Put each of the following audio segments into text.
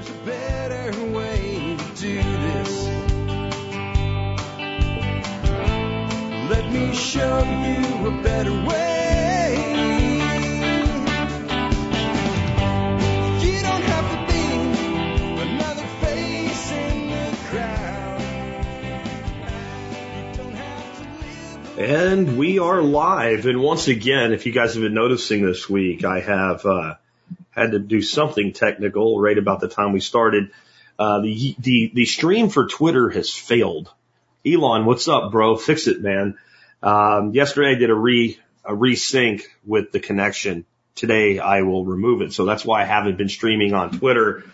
there's a better way to do this. Let me show you a better way. You don't have to be another face in the crowd. You don't have to live. And we are live. And once again, if you guys have been noticing this week, I have uh, had to do something technical right about the time we started. Uh, the, the, the stream for Twitter has failed. Elon, what's up, bro? Fix it, man. Um, yesterday I did a re, a resync with the connection. Today I will remove it. So that's why I haven't been streaming on Twitter.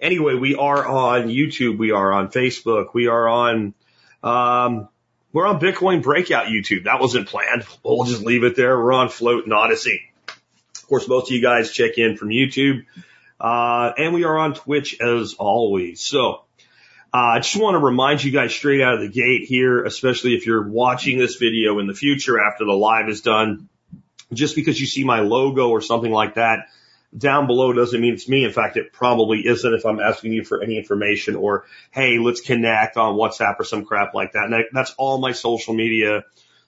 Anyway, we are on YouTube. We are on Facebook. We are on, um, we're on Bitcoin Breakout YouTube. That wasn't planned. We'll just leave it there. We're on Float and Odysee. Of course, most of you guys check in from YouTube. Uh, and we are on Twitch as always. So, uh, I just want to remind you guys straight out of the gate here, especially if you're watching this video in the future after the live is done, just because you see my logo or something like that down below doesn't mean it's me. In fact, it probably isn't if I'm asking you for any information or, hey, let's connect on WhatsApp or some crap like that. And that, that's all my social media.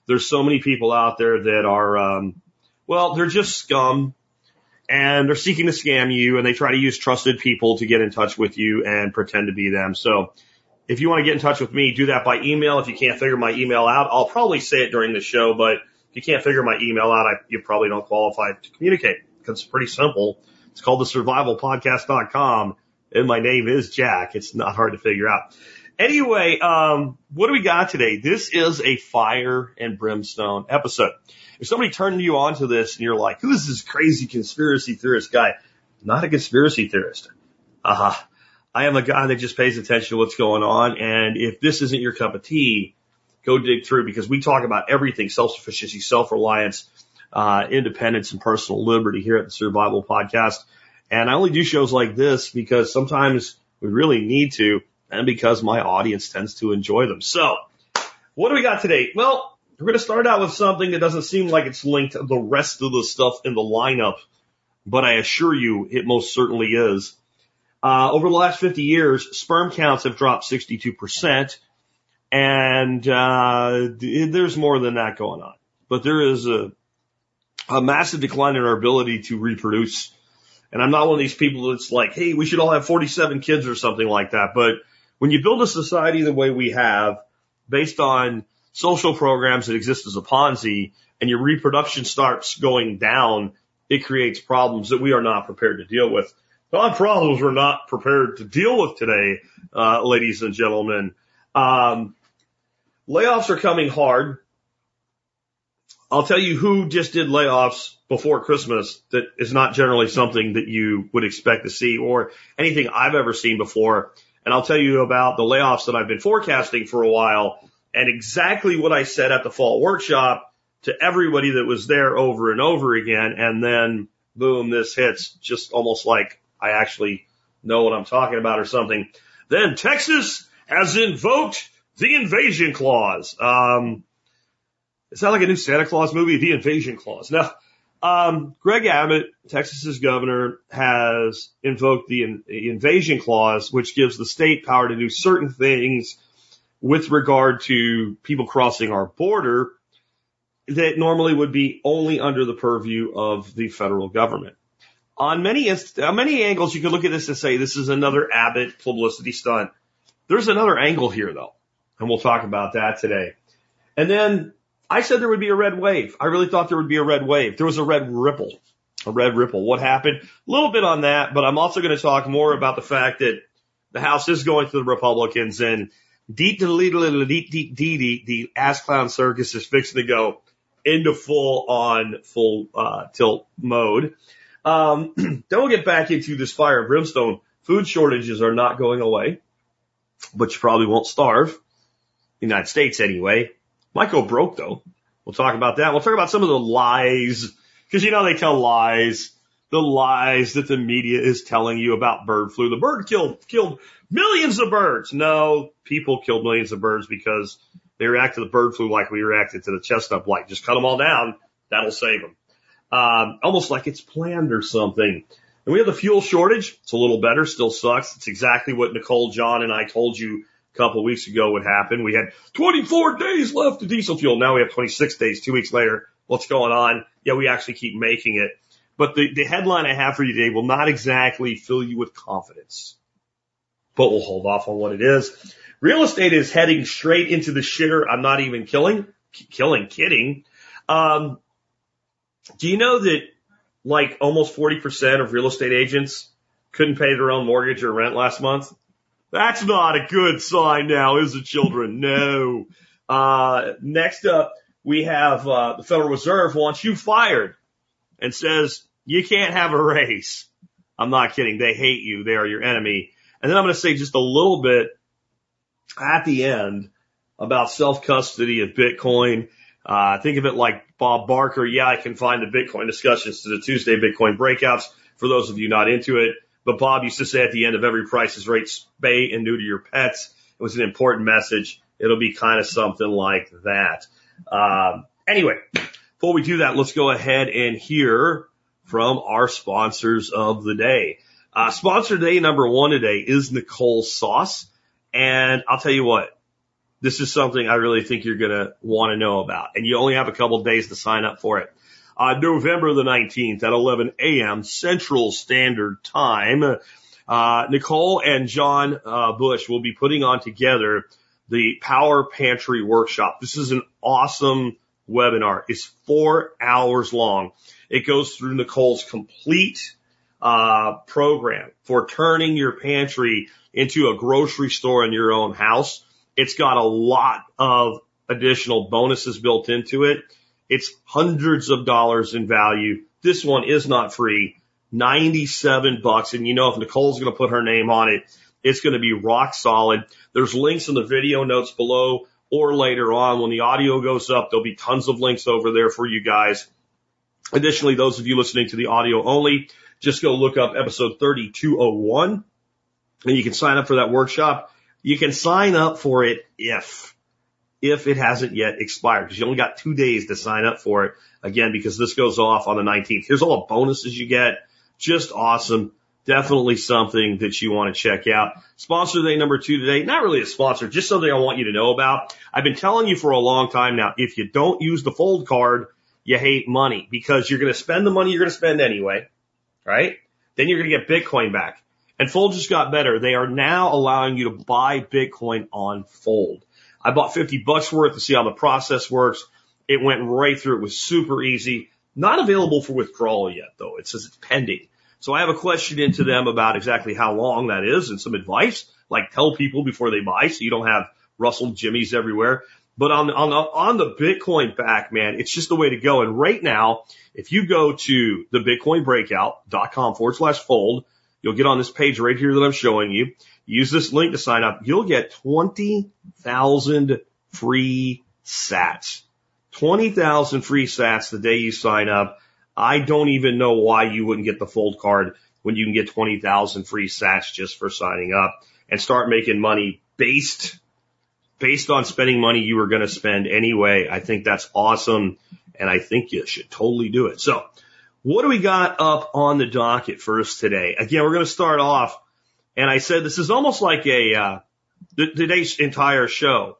There's so many people out there that are, um, well, they're just scum and they're seeking to scam you and they try to use trusted people to get in touch with you and pretend to be them. So if you want to get in touch with me, do that by email. If you can't figure my email out, I'll probably say it during the show, but if you can't figure my email out, I, you probably don't qualify to communicate because it's pretty simple. It's called the survivalpodcast.com and my name is Jack. It's not hard to figure out. Anyway, um, what do we got today? This is a fire and brimstone episode. If somebody turned you on to this and you're like, who is this crazy conspiracy theorist guy? Not a conspiracy theorist. Uh, I am a guy that just pays attention to what's going on. And if this isn't your cup of tea, go dig through because we talk about everything self-sufficiency, self-reliance, uh, independence and personal liberty here at the Survival Podcast. And I only do shows like this because sometimes we really need to and because my audience tends to enjoy them. So what do we got today? Well, we're going to start out with something that doesn't seem like it's linked to the rest of the stuff in the lineup, but I assure you it most certainly is. Uh, over the last 50 years, sperm counts have dropped 62%, and uh, there's more than that going on. But there is a, a massive decline in our ability to reproduce. And I'm not one of these people that's like, hey, we should all have 47 kids or something like that. But when you build a society the way we have, based on social programs that exist as a Ponzi and your reproduction starts going down, it creates problems that we are not prepared to deal with. Not problems we're not prepared to deal with today, uh, ladies and gentlemen. Um, layoffs are coming hard. I'll tell you who just did layoffs before Christmas that is not generally something that you would expect to see or anything I've ever seen before. And I'll tell you about the layoffs that I've been forecasting for a while and exactly what I said at the fall workshop to everybody that was there over and over again. And then boom, this hits just almost like I actually know what I'm talking about or something. Then Texas has invoked the invasion clause. Um, is that like a new Santa Claus movie? The invasion clause. Now, um, Greg Abbott, Texas's governor, has invoked the, in, the invasion clause, which gives the state power to do certain things with regard to people crossing our border that normally would be only under the purview of the federal government. On many on many angles, you could look at this and say this is another Abbott publicity stunt. There's another angle here though, and we'll talk about that today. And then I said there would be a red wave. I really thought there would be a red wave. There was a red ripple, a red ripple. What happened? A little bit on that, but I'm also going to talk more about the fact that the House is going to the Republicans and deep, deep, deep, deep, deep, the ass clown circus is fixing to go into full on full uh, tilt mode. Um, then we'll get back into this fire and brimstone. Food shortages are not going away, but you probably won't starve. United States anyway. Might go broke though. We'll talk about that. We'll talk about some of the lies, because you know they tell lies. The lies that the media is telling you about bird flu. The bird killed killed millions of birds. No, people killed millions of birds because they react to the bird flu like we reacted to the chestnut blight. Just cut them all down. That'll save them. Um, almost like it's planned or something. And we have the fuel shortage. It's a little better, still sucks. It's exactly what Nicole, John, and I told you a couple of weeks ago would happen. We had 24 days left of diesel fuel. Now we have 26 days, two weeks later. What's going on? Yeah, we actually keep making it. But the, the headline I have for you today will not exactly fill you with confidence, but we'll hold off on what it is. Real estate is heading straight into the shitter. I'm not even killing, killing, kidding. Um, do you know that like almost 40% of real estate agents couldn't pay their own mortgage or rent last month? That's not a good sign now, is it, children? No. Uh, next up, we have uh, the Federal Reserve wants you fired and says you can't have a raise. I'm not kidding. They hate you. They are your enemy. And then I'm going to say just a little bit at the end about self custody of Bitcoin. Uh, think of it like Bob Barker. Yeah, I can find the Bitcoin discussions to the Tuesday Bitcoin breakouts for those of you not into it. But Bob used to say at the end of every price is right, spay and neuter your pets. It was an important message. It'll be kind of something like that. Um, anyway, before we do that, let's go ahead and hear from our sponsors of the day. Uh, sponsor day number one today is Nicole Sauce. And I'll tell you what, this is something I really think you're going to want to know about. And you only have a couple days to sign up for it. Uh, November the 19th at 11 a.m. Central Standard Time, uh, Nicole and John uh, Bush will be putting on together the Power Pantry Workshop. This is an awesome webinar. It's four hours long. It goes through Nicole's complete uh, program for turning your pantry into a grocery store in your own house. It's got a lot of additional bonuses built into it. It's hundreds of dollars in value. This one is not free. 97 bucks. And you know, if Nicole's going to put her name on it, it's going to be rock solid. There's links in the video notes below or later on when the audio goes up. There'll be tons of links over there for you guys. Additionally, those of you listening to the audio only, just go look up episode 3201 and you can sign up for that workshop. You can sign up for it if, if it hasn't yet expired because you only got two days to sign up for it again because this goes off on the 19th. Here's all the bonuses you get. Just awesome. Definitely something that you want to check out. Sponsor day number two today. Not really a sponsor, just something I want you to know about. I've been telling you for a long time now, if you don't use the fold card, you hate money because you're going to spend the money you're going to spend anyway, right? Then you're going to get Bitcoin back. And Fold just got better. They are now allowing you to buy Bitcoin on Fold. I bought 50 bucks worth to see how the process works. It went right through. It was super easy. Not available for withdrawal yet though. It says it's pending. So I have a question into them about exactly how long that is and some advice, like tell people before they buy so you don't have Russell Jimmies everywhere. But on, on, on the Bitcoin back, man, it's just the way to go. And right now, if you go to the bitcoinbreakout.com forward slash fold, you'll get on this page right here that I'm showing you. Use this link to sign up. You'll get 20,000 free sats. 20,000 free sats the day you sign up. I don't even know why you wouldn't get the fold card when you can get 20,000 free sats just for signing up and start making money based based on spending money you were going to spend anyway. I think that's awesome. And I think you should totally do it. So what do we got up on the docket for us today? Again, we're going to start off. And I said, this is almost like a, uh, today's entire show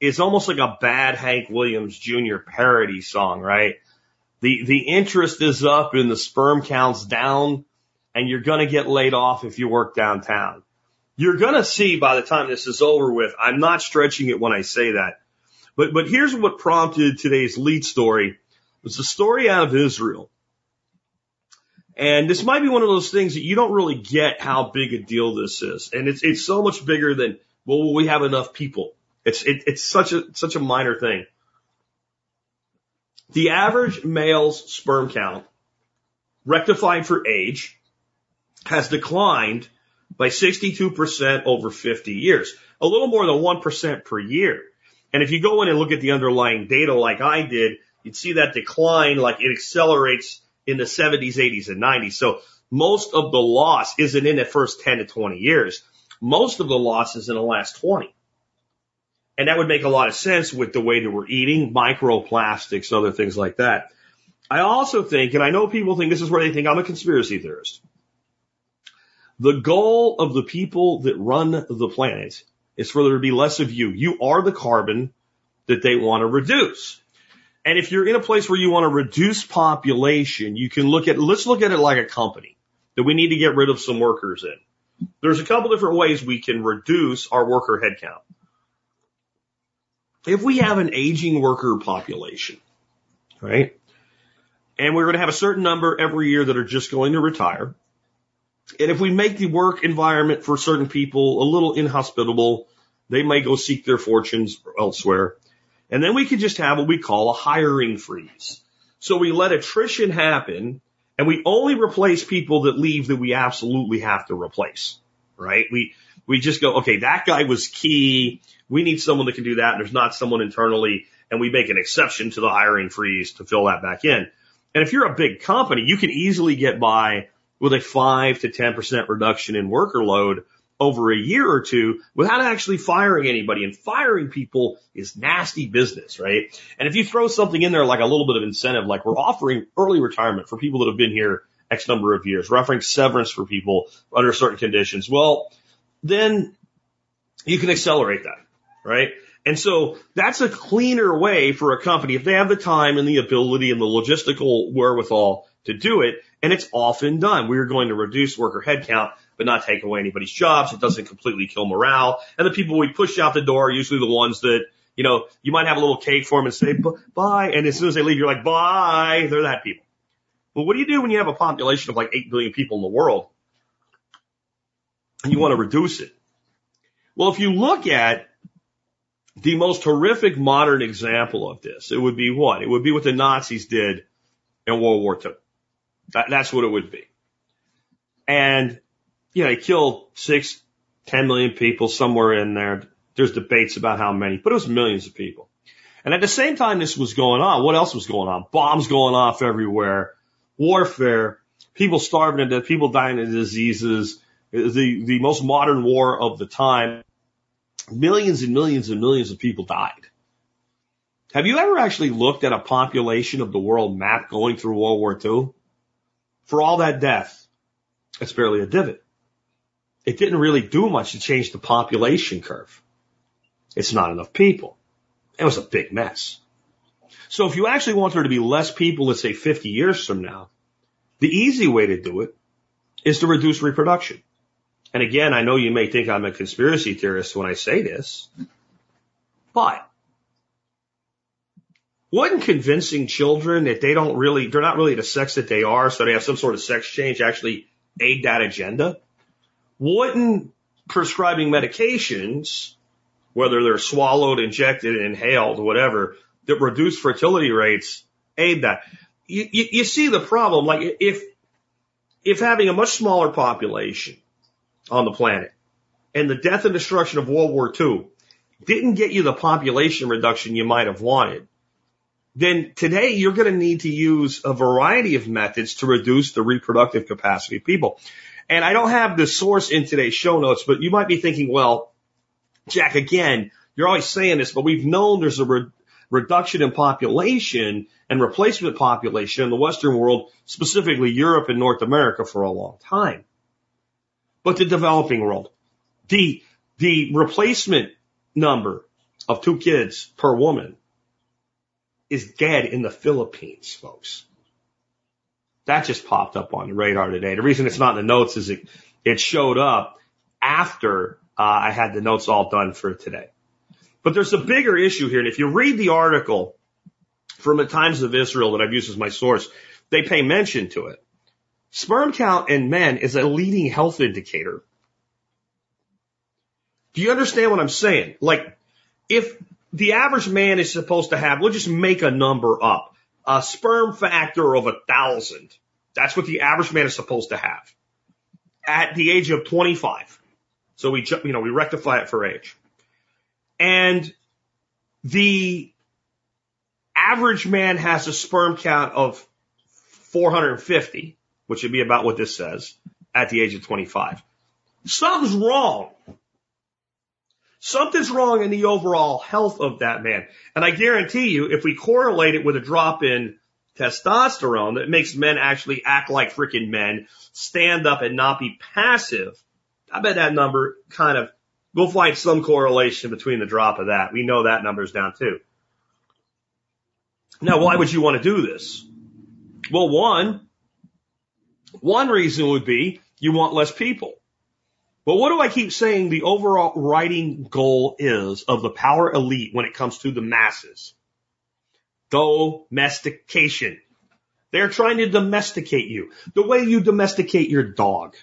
is almost like a bad Hank Williams Jr. parody song, right? The, the interest is up and the sperm count's down and you're going to get laid off if you work downtown. You're going to see by the time this is over with, I'm not stretching it when I say that. But, but here's what prompted today's lead story. It was a story out of Israel. And this might be one of those things that you don't really get how big a deal this is. And it's, it's so much bigger than, well, we have enough people. It's, it, it's such a, such a minor thing. The average male's sperm count rectified for age has declined by 62% over 50 years, a little more than 1% per year. And if you go in and look at the underlying data like I did, you'd see that decline like it accelerates in the 70s, 80s, and 90s. So most of the loss isn't in the first 10 to 20 years. Most of the loss is in the last 20. And that would make a lot of sense with the way that we're eating, microplastics, other things like that. I also think, and I know people think this is where they think I'm a conspiracy theorist. The goal of the people that run the planet is for there to be less of you. You are the carbon that they want to reduce. And if you're in a place where you want to reduce population, you can look at, let's look at it like a company that we need to get rid of some workers in. There's a couple different ways we can reduce our worker headcount. If we have an aging worker population, right? And we're going to have a certain number every year that are just going to retire. And if we make the work environment for certain people a little inhospitable, they may go seek their fortunes elsewhere. And then we could just have what we call a hiring freeze. So we let attrition happen and we only replace people that leave that we absolutely have to replace, right? We, we just go, okay, that guy was key. We need someone that can do that. And there's not someone internally and we make an exception to the hiring freeze to fill that back in. And if you're a big company, you can easily get by with a five to 10% reduction in worker load over a year or two without actually firing anybody. And firing people is nasty business, right? And if you throw something in there like a little bit of incentive, like we're offering early retirement for people that have been here X number of years, we're offering severance for people under certain conditions, well, then you can accelerate that, right? And so that's a cleaner way for a company if they have the time and the ability and the logistical wherewithal to do it. And it's often done. We're going to reduce worker headcount, but not take away anybody's jobs. It doesn't completely kill morale. And the people we push out the door are usually the ones that, you know, you might have a little cake for them and say bye. And as soon as they leave, you're like, bye. They're that people. Well, what do you do when you have a population of like 8 billion people in the world and you want to reduce it? Well, if you look at the most horrific modern example of this, it would be what? It would be what the Nazis did in World War II. That, that's what it would be. And, you know, they killed six, ten million people somewhere in there. There's debates about how many, but it was millions of people. And at the same time this was going on, what else was going on? Bombs going off everywhere, warfare, people starving to death, people dying of diseases, the, the most modern war of the time. Millions and millions and millions of people died. Have you ever actually looked at a population of the world map going through World War II? For all that death, it's barely a divot. It didn't really do much to change the population curve. It's not enough people. It was a big mess. So if you actually want there to be less people, let's say 50 years from now, the easy way to do it is to reduce reproduction. And again, I know you may think I'm a conspiracy theorist when I say this, but wouldn't convincing children that they don't really, they're not really the sex that they are, so they have some sort of sex change actually aid that agenda? Wouldn't prescribing medications, whether they're swallowed, injected, inhaled, whatever, that reduce fertility rates aid that? You, you, you see the problem. Like if, if having a much smaller population on the planet and the death and destruction of World War II didn't get you the population reduction you might have wanted, then today you're going to need to use a variety of methods to reduce the reproductive capacity of people. And I don't have the source in today's show notes, but you might be thinking, well, Jack, again, you're always saying this, but we've known there's a re- reduction in population and replacement population in the Western world, specifically Europe and North America for a long time. But the developing world, the, the replacement number of two kids per woman is dead in the Philippines, folks. That just popped up on the radar today. The reason it's not in the notes is it, it showed up after uh, I had the notes all done for today. But there's a bigger issue here. And if you read the article from the Times of Israel that I've used as my source, they pay mention to it. Sperm count in men is a leading health indicator. Do you understand what I'm saying? Like, if the average man is supposed to have, we'll just make a number up, a sperm factor of a thousand. That's what the average man is supposed to have at the age of 25. So we, you know, we rectify it for age. And the average man has a sperm count of 450, which would be about what this says at the age of 25. Something's wrong. Something's wrong in the overall health of that man. And I guarantee you, if we correlate it with a drop in testosterone that makes men actually act like freaking men, stand up and not be passive, I bet that number kind of, we'll find some correlation between the drop of that. We know that number's down too. Now, why would you want to do this? Well, one, one reason would be you want less people. But what do I keep saying the overall writing goal is of the power elite when it comes to the masses? Domestication. They're trying to domesticate you. The way you domesticate your dog,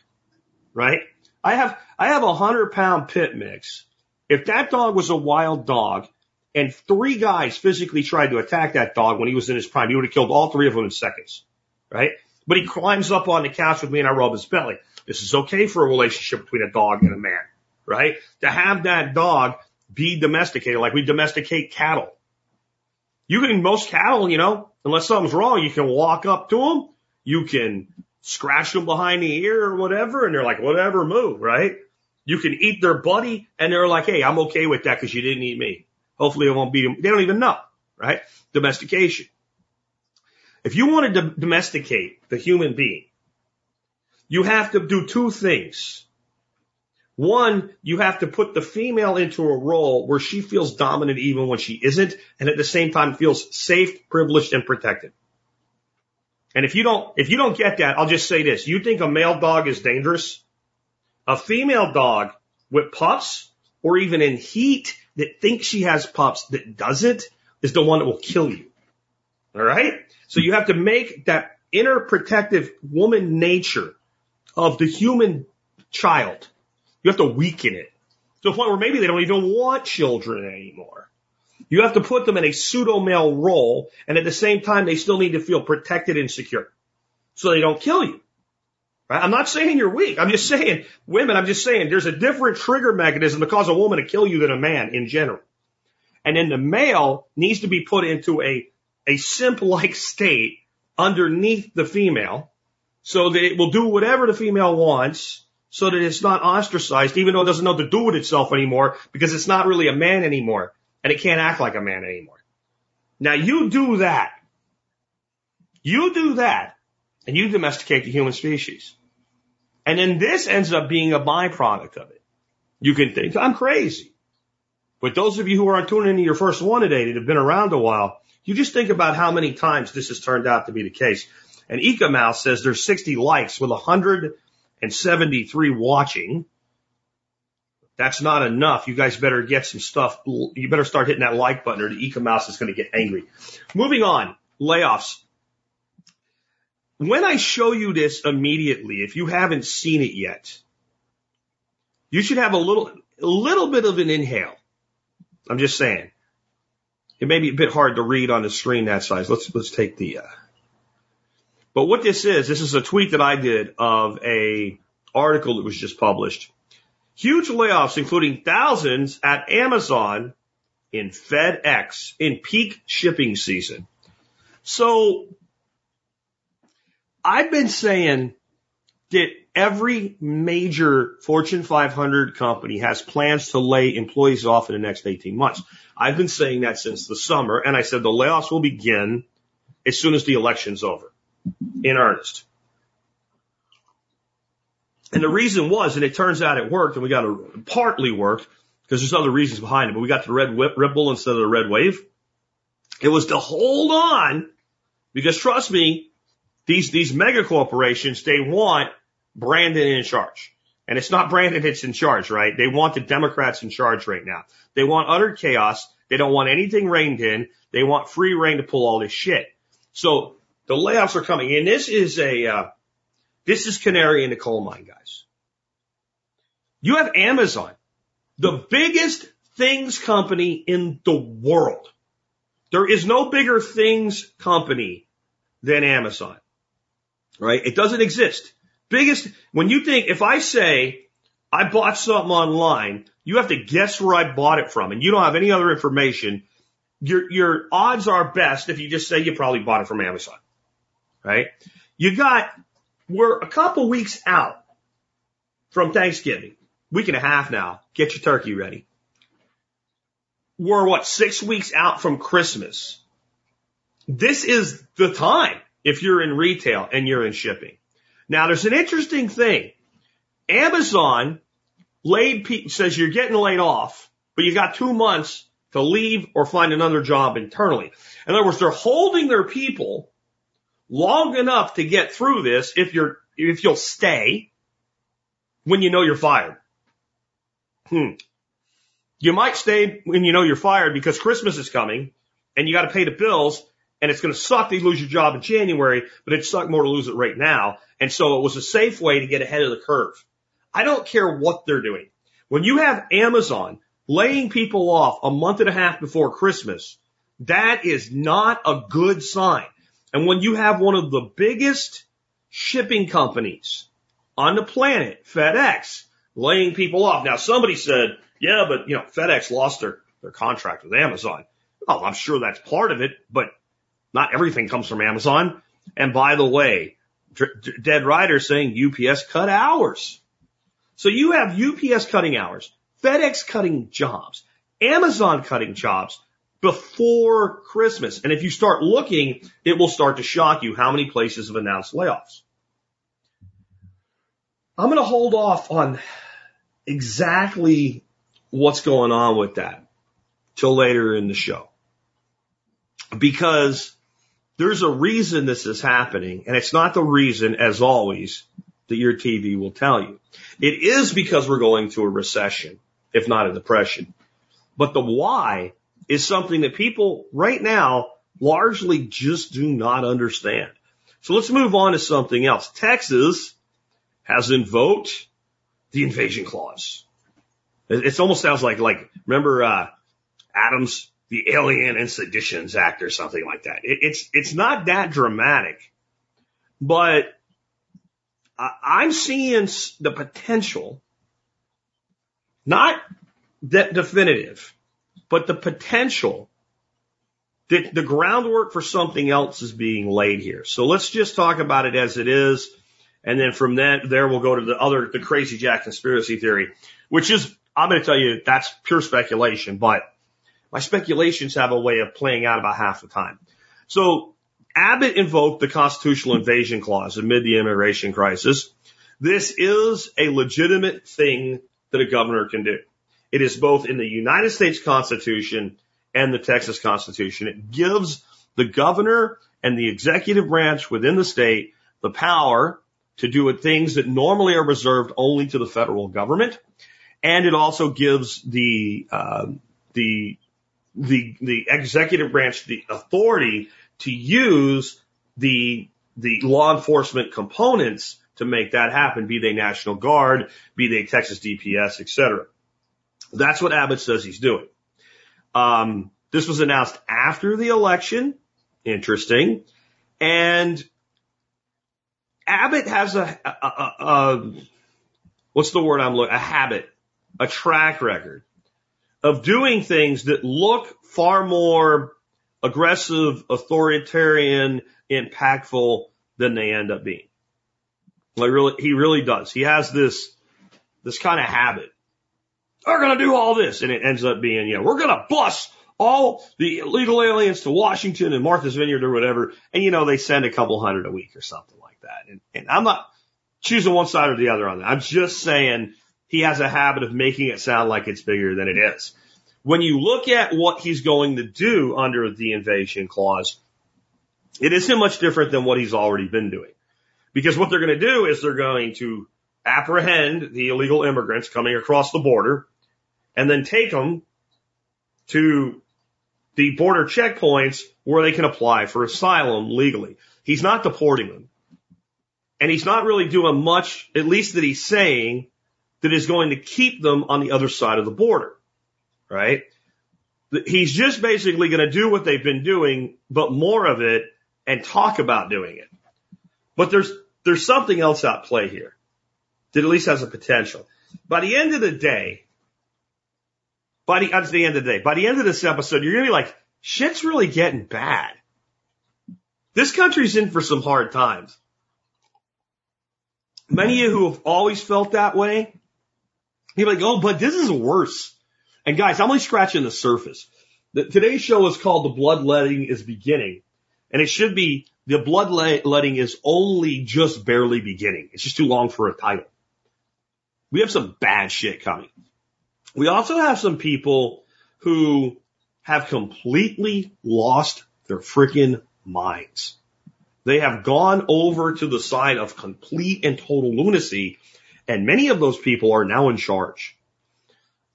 right? I have, I have a hundred pound pit mix. If that dog was a wild dog and three guys physically tried to attack that dog when he was in his prime, he would have killed all three of them in seconds, right? But he climbs up on the couch with me and I rub his belly. This is okay for a relationship between a dog and a man, right? To have that dog be domesticated like we domesticate cattle. You can, most cattle, you know, unless something's wrong, you can walk up to them. You can scratch them behind the ear or whatever. And they're like, whatever, move, right? You can eat their buddy and they're like, Hey, I'm okay with that because you didn't eat me. Hopefully it won't them. They don't even know, right? Domestication. If you want to domesticate the human being, you have to do two things. One, you have to put the female into a role where she feels dominant even when she isn't, and at the same time feels safe, privileged, and protected. And if you don't, if you don't get that, I'll just say this. You think a male dog is dangerous? A female dog with pups or even in heat that thinks she has pups that doesn't is the one that will kill you. All right. So you have to make that inner protective woman nature of the human child. You have to weaken it to the point where maybe they don't even want children anymore. You have to put them in a pseudo male role and at the same time they still need to feel protected and secure so they don't kill you. Right? I'm not saying you're weak. I'm just saying women, I'm just saying there's a different trigger mechanism to cause a woman to kill you than a man in general. And then the male needs to be put into a, a simp like state underneath the female so that it will do whatever the female wants so that it's not ostracized, even though it doesn't know to do with itself anymore because it's not really a man anymore and it can't act like a man anymore. Now you do that. You do that and you domesticate the human species. And then this ends up being a byproduct of it. You can think I'm crazy. But those of you who are tuning into your first one today that have been around a while, you just think about how many times this has turned out to be the case. And Ecomouse says there's 60 likes with 173 watching. That's not enough. You guys better get some stuff. You better start hitting that like button or the Ecomouse is going to get angry. Moving on. Layoffs. When I show you this immediately, if you haven't seen it yet, you should have a little, a little bit of an inhale. I'm just saying. It may be a bit hard to read on the screen that size. Let's, let's take the, uh, but what this is, this is a tweet that I did of a article that was just published. Huge layoffs, including thousands at Amazon in FedEx in peak shipping season. So I've been saying that every major Fortune 500 company has plans to lay employees off in the next 18 months. I've been saying that since the summer and I said the layoffs will begin as soon as the election's over in earnest. And the reason was, and it turns out it worked, and we got a partly worked because there's other reasons behind it, but we got the red ripple instead of the red wave. It was to hold on because trust me, these, these mega corporations, they want Brandon in charge. And it's not Brandon that's in charge, right? They want the Democrats in charge right now. They want utter chaos. They don't want anything reined in. They want free reign to pull all this shit. So the layoffs are coming, and this is a uh, this is canary in the coal mine, guys. You have Amazon, the biggest things company in the world. There is no bigger things company than Amazon, right? It doesn't exist. Biggest, when you think, if I say I bought something online, you have to guess where I bought it from and you don't have any other information. Your, your odds are best if you just say you probably bought it from Amazon right? You got, we're a couple weeks out from Thanksgiving, week and a half now. Get your turkey ready. We're what, six weeks out from Christmas. this is the time if you're in retail and you're in shipping. Now there's an interesting thing. Amazon laid says you're getting laid off, but you got two months to leave or find another job internally. In other words, they're holding their people long enough to get through this if you're, if you'll stay when you know you're fired. Hmm. You might stay when you know you're fired because Christmas is coming and you got to pay the bills and it's going to suck to lose your job in January, but it'd suck more to lose it right now. And so it was a safe way to get ahead of the curve. I don't care what they're doing. When you have Amazon laying people off a month and a half before Christmas, that is not a good sign. And when you have one of the biggest shipping companies on the planet, FedEx, laying people off. Now somebody said, yeah, but you know, FedEx lost their, their contract with Amazon. Oh, I'm sure that's part of it, but not everything comes from Amazon. And by the way, Dead Rider saying UPS cut hours. So you have UPS cutting hours, FedEx cutting jobs, Amazon cutting jobs before Christmas. And if you start looking, it will start to shock you how many places have announced layoffs. I'm going to hold off on exactly what's going on with that till later in the show. Because there's a reason this is happening, and it's not the reason, as always, that your TV will tell you. It is because we're going through a recession, if not a depression. But the why is something that people right now largely just do not understand. So let's move on to something else. Texas has invoked the invasion clause. It, almost sounds like, like, remember, uh, Adams, the Alien and Seditions Act or something like that. It, it's, it's not that dramatic, but I'm seeing the potential, not that definitive, but the potential that the groundwork for something else is being laid here. So let's just talk about it as it is. And then from that, there we'll go to the other, the crazy Jack conspiracy theory, which is, I'm going to tell you, that's pure speculation, but my speculations have a way of playing out about half the time. So Abbott invoked the constitutional invasion clause amid the immigration crisis. This is a legitimate thing that a governor can do. It is both in the United States Constitution and the Texas Constitution. It gives the governor and the executive branch within the state the power to do things that normally are reserved only to the federal government. And it also gives the, uh, the, the, the executive branch the authority to use the, the law enforcement components to make that happen, be they National Guard, be they Texas DPS, et cetera. That's what Abbott says he's doing. Um, this was announced after the election. Interesting. And Abbott has a, a, a, a what's the word I'm looking, a habit, a track record of doing things that look far more aggressive, authoritarian, impactful than they end up being. Like really, he really does. He has this, this kind of habit. We're going to do all this. And it ends up being, you know, we're going to bust all the illegal aliens to Washington and Martha's Vineyard or whatever. And you know, they send a couple hundred a week or something like that. And, and I'm not choosing one side or the other on that. I'm just saying he has a habit of making it sound like it's bigger than it is. When you look at what he's going to do under the invasion clause, it isn't much different than what he's already been doing. Because what they're going to do is they're going to apprehend the illegal immigrants coming across the border and then take them to the border checkpoints where they can apply for asylum legally. He's not deporting them. And he's not really doing much, at least that he's saying, that is going to keep them on the other side of the border. Right? He's just basically going to do what they've been doing, but more of it and talk about doing it. But there's there's something else at play here that at least has a potential. By the end of the day, by the, the end of the day, by the end of this episode, you're going to be like, shit's really getting bad. This country's in for some hard times. Many of you who have always felt that way, you're like, oh, but this is worse. And guys, I'm only scratching the surface. The, today's show is called The Bloodletting is Beginning. And it should be the bloodletting is only just barely beginning. It's just too long for a title. We have some bad shit coming. We also have some people who have completely lost their freaking minds. They have gone over to the side of complete and total lunacy, and many of those people are now in charge.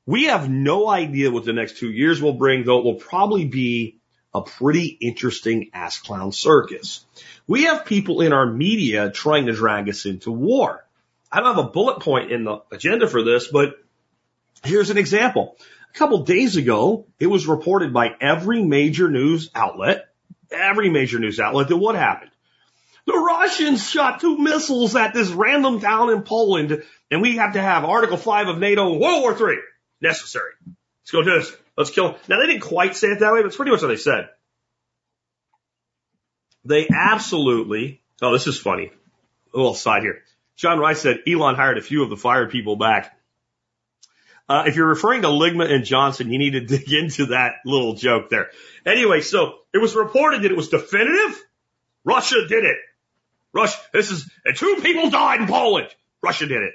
We have no idea what the next two years will bring, though it will probably be a pretty interesting ass clown circus. We have people in our media trying to drag us into war. I don't have a bullet point in the agenda for this, but here's an example. A couple days ago, it was reported by every major news outlet, every major news outlet that what happened? The Russians shot two missiles at this random town in Poland, and we have to have Article 5 of NATO World War III necessary. Let's go do this. Let's kill. Them. Now they didn't quite say it that way, but it's pretty much what they said. They absolutely, oh, this is funny. A little side here. John Rice said Elon hired a few of the fired people back. Uh, if you're referring to Ligma and Johnson, you need to dig into that little joke there. Anyway, so it was reported that it was definitive. Russia did it. Russia, this is, two people died in Poland. Russia did it.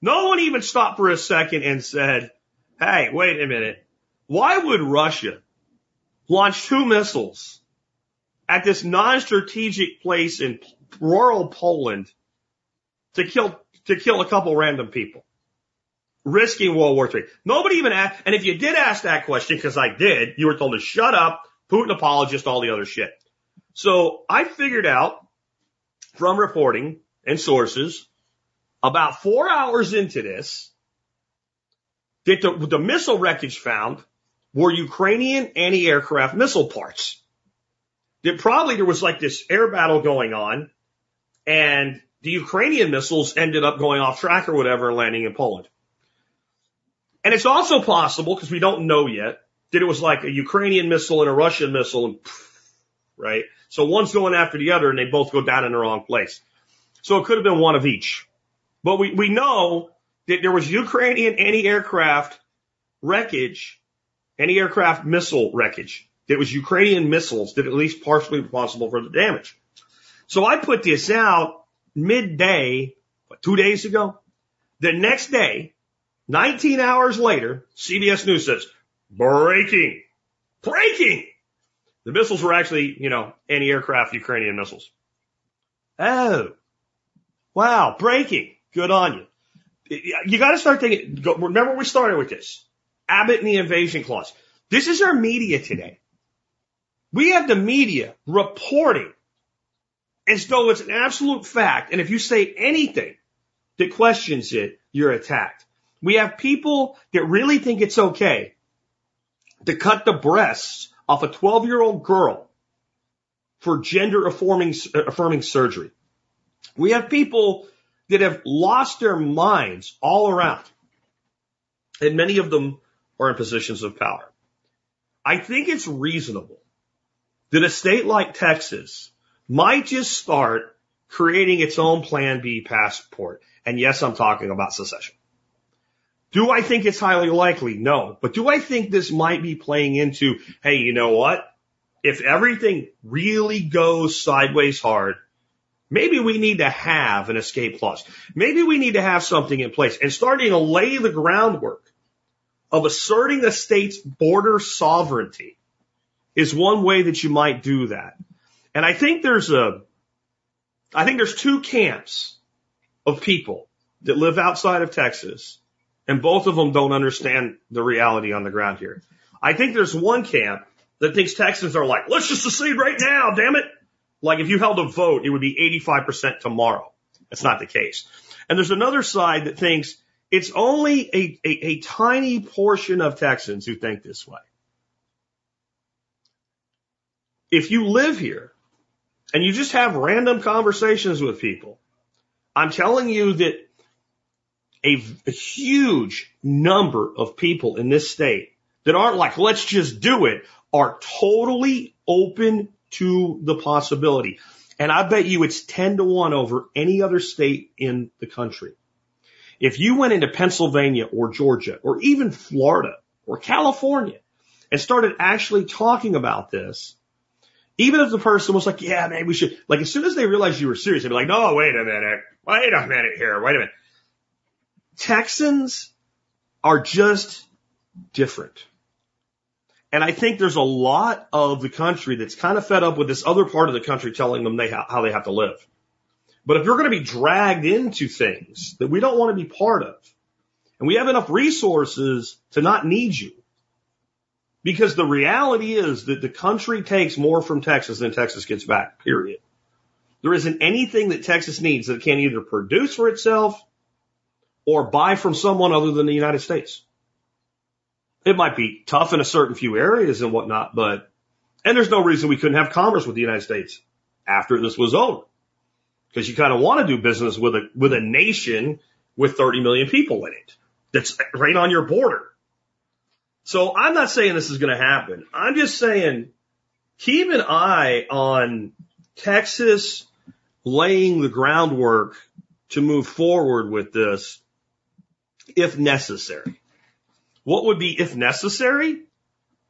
No one even stopped for a second and said, hey, wait a minute. Why would Russia launch two missiles at this non-strategic place in rural Poland to kill, to kill a couple random people? Risking World War III. Nobody even asked, and if you did ask that question, because I did, you were told to shut up, Putin apologist, all the other shit. So I figured out from reporting and sources about four hours into this that the, the missile wreckage found were Ukrainian anti-aircraft missile parts. That probably there was like this air battle going on and the Ukrainian missiles ended up going off track or whatever and landing in Poland. And it's also possible, because we don't know yet, that it was like a Ukrainian missile and a Russian missile and right? So one's going after the other and they both go down in the wrong place. So it could have been one of each. But we, we know that there was Ukrainian anti-aircraft wreckage, anti-aircraft missile wreckage. That was Ukrainian missiles that at least partially responsible for the damage. So I put this out midday, what, two days ago. The next day, 19 hours later, CBS News says, breaking, breaking. The missiles were actually, you know, anti-aircraft Ukrainian missiles. Oh, wow, breaking. Good on you. You got to start thinking. Remember, we started with this. Abbott and the invasion clause. This is our media today. We have the media reporting as though it's an absolute fact. And if you say anything that questions it, you're attacked. We have people that really think it's okay to cut the breasts off a 12 year old girl for gender affirming, affirming surgery. We have people that have lost their minds all around. And many of them are in positions of power. I think it's reasonable that a state like Texas might just start creating its own plan B passport. And yes, I'm talking about secession. Do I think it's highly likely? No. But do I think this might be playing into, hey, you know what? If everything really goes sideways hard, Maybe we need to have an escape clause. Maybe we need to have something in place and starting to lay the groundwork of asserting a state's border sovereignty is one way that you might do that. And I think there's a, I think there's two camps of people that live outside of Texas and both of them don't understand the reality on the ground here. I think there's one camp that thinks Texans are like, let's just secede right now, damn it. Like if you held a vote, it would be 85% tomorrow. That's not the case. And there's another side that thinks it's only a, a, a tiny portion of Texans who think this way. If you live here and you just have random conversations with people, I'm telling you that a, a, huge number of people in this state that aren't like, let's just do it, are totally open to the possibility. And I bet you it's 10 to 1 over any other state in the country. If you went into Pennsylvania or Georgia or even Florida or California and started actually talking about this, Even if the person was like, yeah, maybe we should, like as soon as they realized you were serious, they'd be like, no, wait a minute. Wait a minute here. Wait a minute. Texans are just different. And I think there's a lot of the country that's kind of fed up with this other part of the country telling them they ha- how they have to live. But if you're going to be dragged into things that we don't want to be part of, and we have enough resources to not need you, because the reality is that the country takes more from Texas than Texas gets back, period. There isn't anything that Texas needs that it can't either produce for itself or buy from someone other than the United States. It might be tough in a certain few areas and whatnot, but, and there's no reason we couldn't have commerce with the United States after this was over. Because you kind of want to do business with a, with a nation with 30 million people in it that's right on your border. So I'm not saying this is going to happen. I'm just saying keep an eye on Texas laying the groundwork to move forward with this if necessary. What would be if necessary?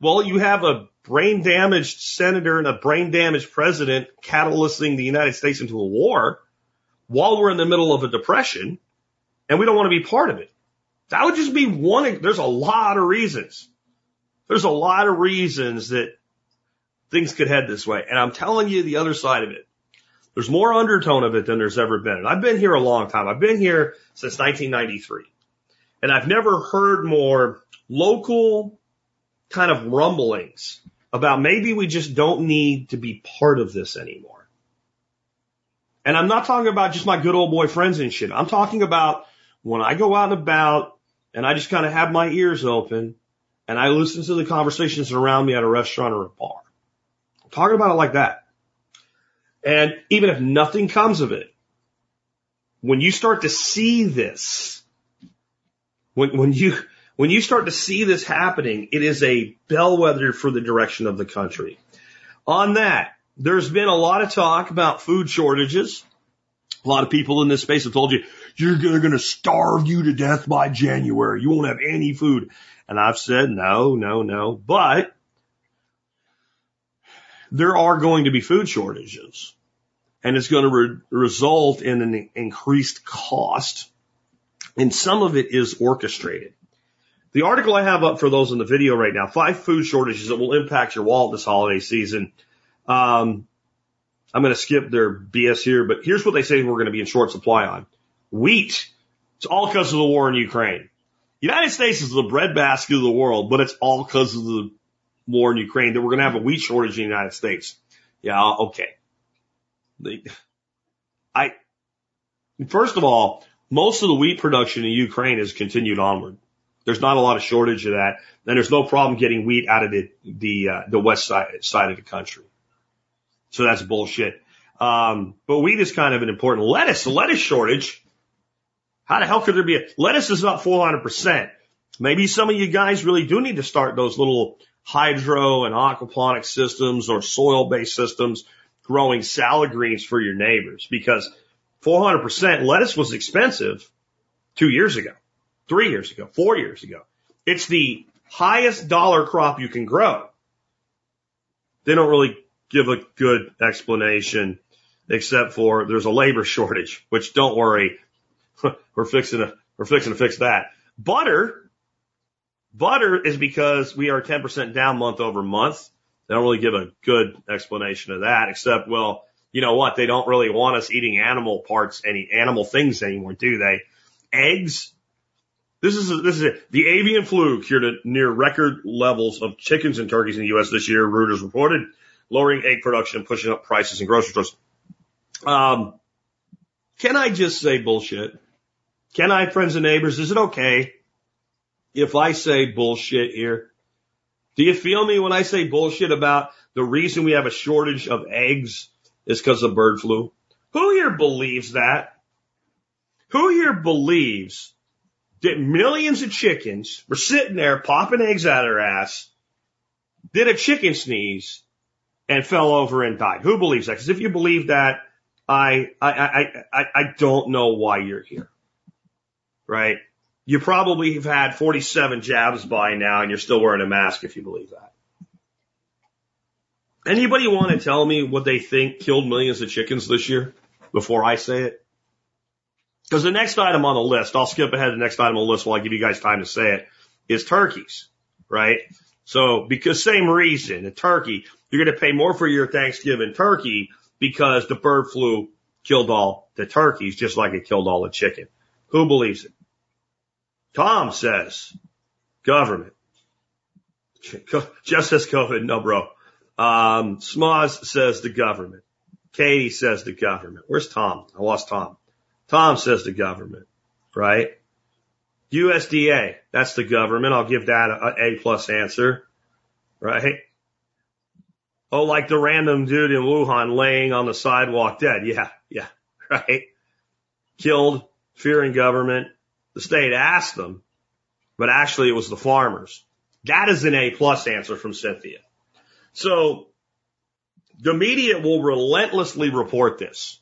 Well, you have a brain damaged senator and a brain damaged president catalyzing the United States into a war while we're in the middle of a depression and we don't want to be part of it. That would just be one. There's a lot of reasons. There's a lot of reasons that things could head this way. And I'm telling you the other side of it. There's more undertone of it than there's ever been. And I've been here a long time. I've been here since 1993. And I've never heard more local kind of rumblings about maybe we just don't need to be part of this anymore. And I'm not talking about just my good old boy friends and shit. I'm talking about when I go out and about and I just kind of have my ears open and I listen to the conversations around me at a restaurant or a bar. I'm talking about it like that. And even if nothing comes of it, when you start to see this, when, when you, when you start to see this happening, it is a bellwether for the direction of the country. On that, there's been a lot of talk about food shortages. A lot of people in this space have told you, you're going to starve you to death by January. You won't have any food. And I've said, no, no, no, but there are going to be food shortages and it's going to re- result in an increased cost. And some of it is orchestrated. The article I have up for those in the video right now, five food shortages that will impact your wallet this holiday season. Um, I'm going to skip their BS here, but here's what they say we're going to be in short supply on. Wheat. It's all because of the war in Ukraine. The United States is the breadbasket of the world, but it's all because of the war in Ukraine that we're going to have a wheat shortage in the United States. Yeah, okay. I, first of all, most of the wheat production in Ukraine has continued onward. There's not a lot of shortage of that. And there's no problem getting wheat out of the, the, uh, the west side, side of the country. So that's bullshit. Um, but wheat is kind of an important lettuce, lettuce shortage. How the hell could there be a lettuce is up 400%. Maybe some of you guys really do need to start those little hydro and aquaponic systems or soil based systems growing salad greens for your neighbors because 400% lettuce was expensive two years ago, three years ago, four years ago. It's the highest dollar crop you can grow. They don't really give a good explanation except for there's a labor shortage, which don't worry. we're fixing to, we're fixing to fix that. Butter, butter is because we are 10% down month over month. They don't really give a good explanation of that, except, well, you know what? They don't really want us eating animal parts, any animal things anymore, do they? Eggs. This is, this is it. The avian flu cured near record levels of chickens and turkeys in the U.S. this year, Reuters reported, lowering egg production and pushing up prices in grocery stores. Um, can I just say bullshit? Can I, friends and neighbors? Is it okay if I say bullshit here? Do you feel me when I say bullshit about the reason we have a shortage of eggs is because of bird flu? Who here believes that? Who here believes that millions of chickens were sitting there popping eggs out of their ass, did a chicken sneeze, and fell over and died? Who believes that? Because if you believe that, I, I, I, I, I don't know why you're here. Right? You probably have had 47 jabs by now and you're still wearing a mask if you believe that. Anybody want to tell me what they think killed millions of chickens this year before I say it? Because the next item on the list, I'll skip ahead to the next item on the list while I give you guys time to say it, is turkeys, right? So because same reason, a turkey, you're going to pay more for your Thanksgiving turkey because the bird flu killed all the turkeys just like it killed all the chicken. Who believes it? Tom says government. Just says COVID. No, bro. Um, Smoz says the government. Katie says the government. Where's Tom? I lost Tom. Tom says the government, right? USDA, that's the government. I'll give that a A plus answer, right? Oh, like the random dude in Wuhan laying on the sidewalk dead. Yeah, yeah, right. Killed, fearing government. The state asked them, but actually it was the farmers. That is an A plus answer from Cynthia. So the media will relentlessly report this.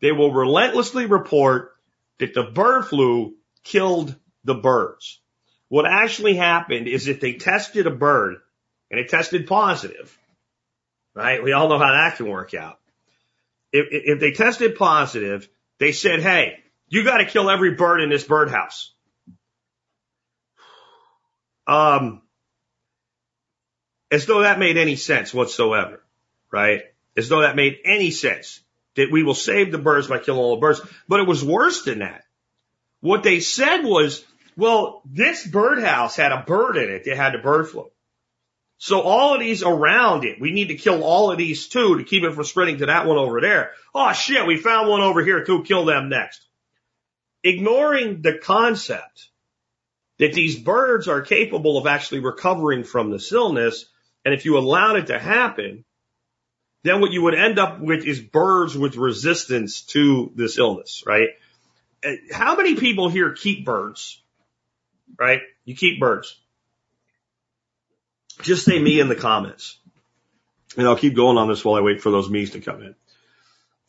They will relentlessly report that the bird flu killed the birds. What actually happened is if they tested a bird and it tested positive, right? We all know how that can work out. If, if they tested positive, they said, Hey, you got to kill every bird in this birdhouse. Um, as though that made any sense whatsoever, right? As though that made any sense that we will save the birds by killing all the birds. But it was worse than that. What they said was, well, this birdhouse had a bird in it that had the bird flu. So all of these around it, we need to kill all of these too to keep it from spreading to that one over there. Oh shit, we found one over here too, kill them next. Ignoring the concept that these birds are capable of actually recovering from this illness. And if you allowed it to happen, then what you would end up with is birds with resistance to this illness, right? How many people here keep birds? Right? You keep birds. Just say me in the comments. And I'll keep going on this while I wait for those me's to come in.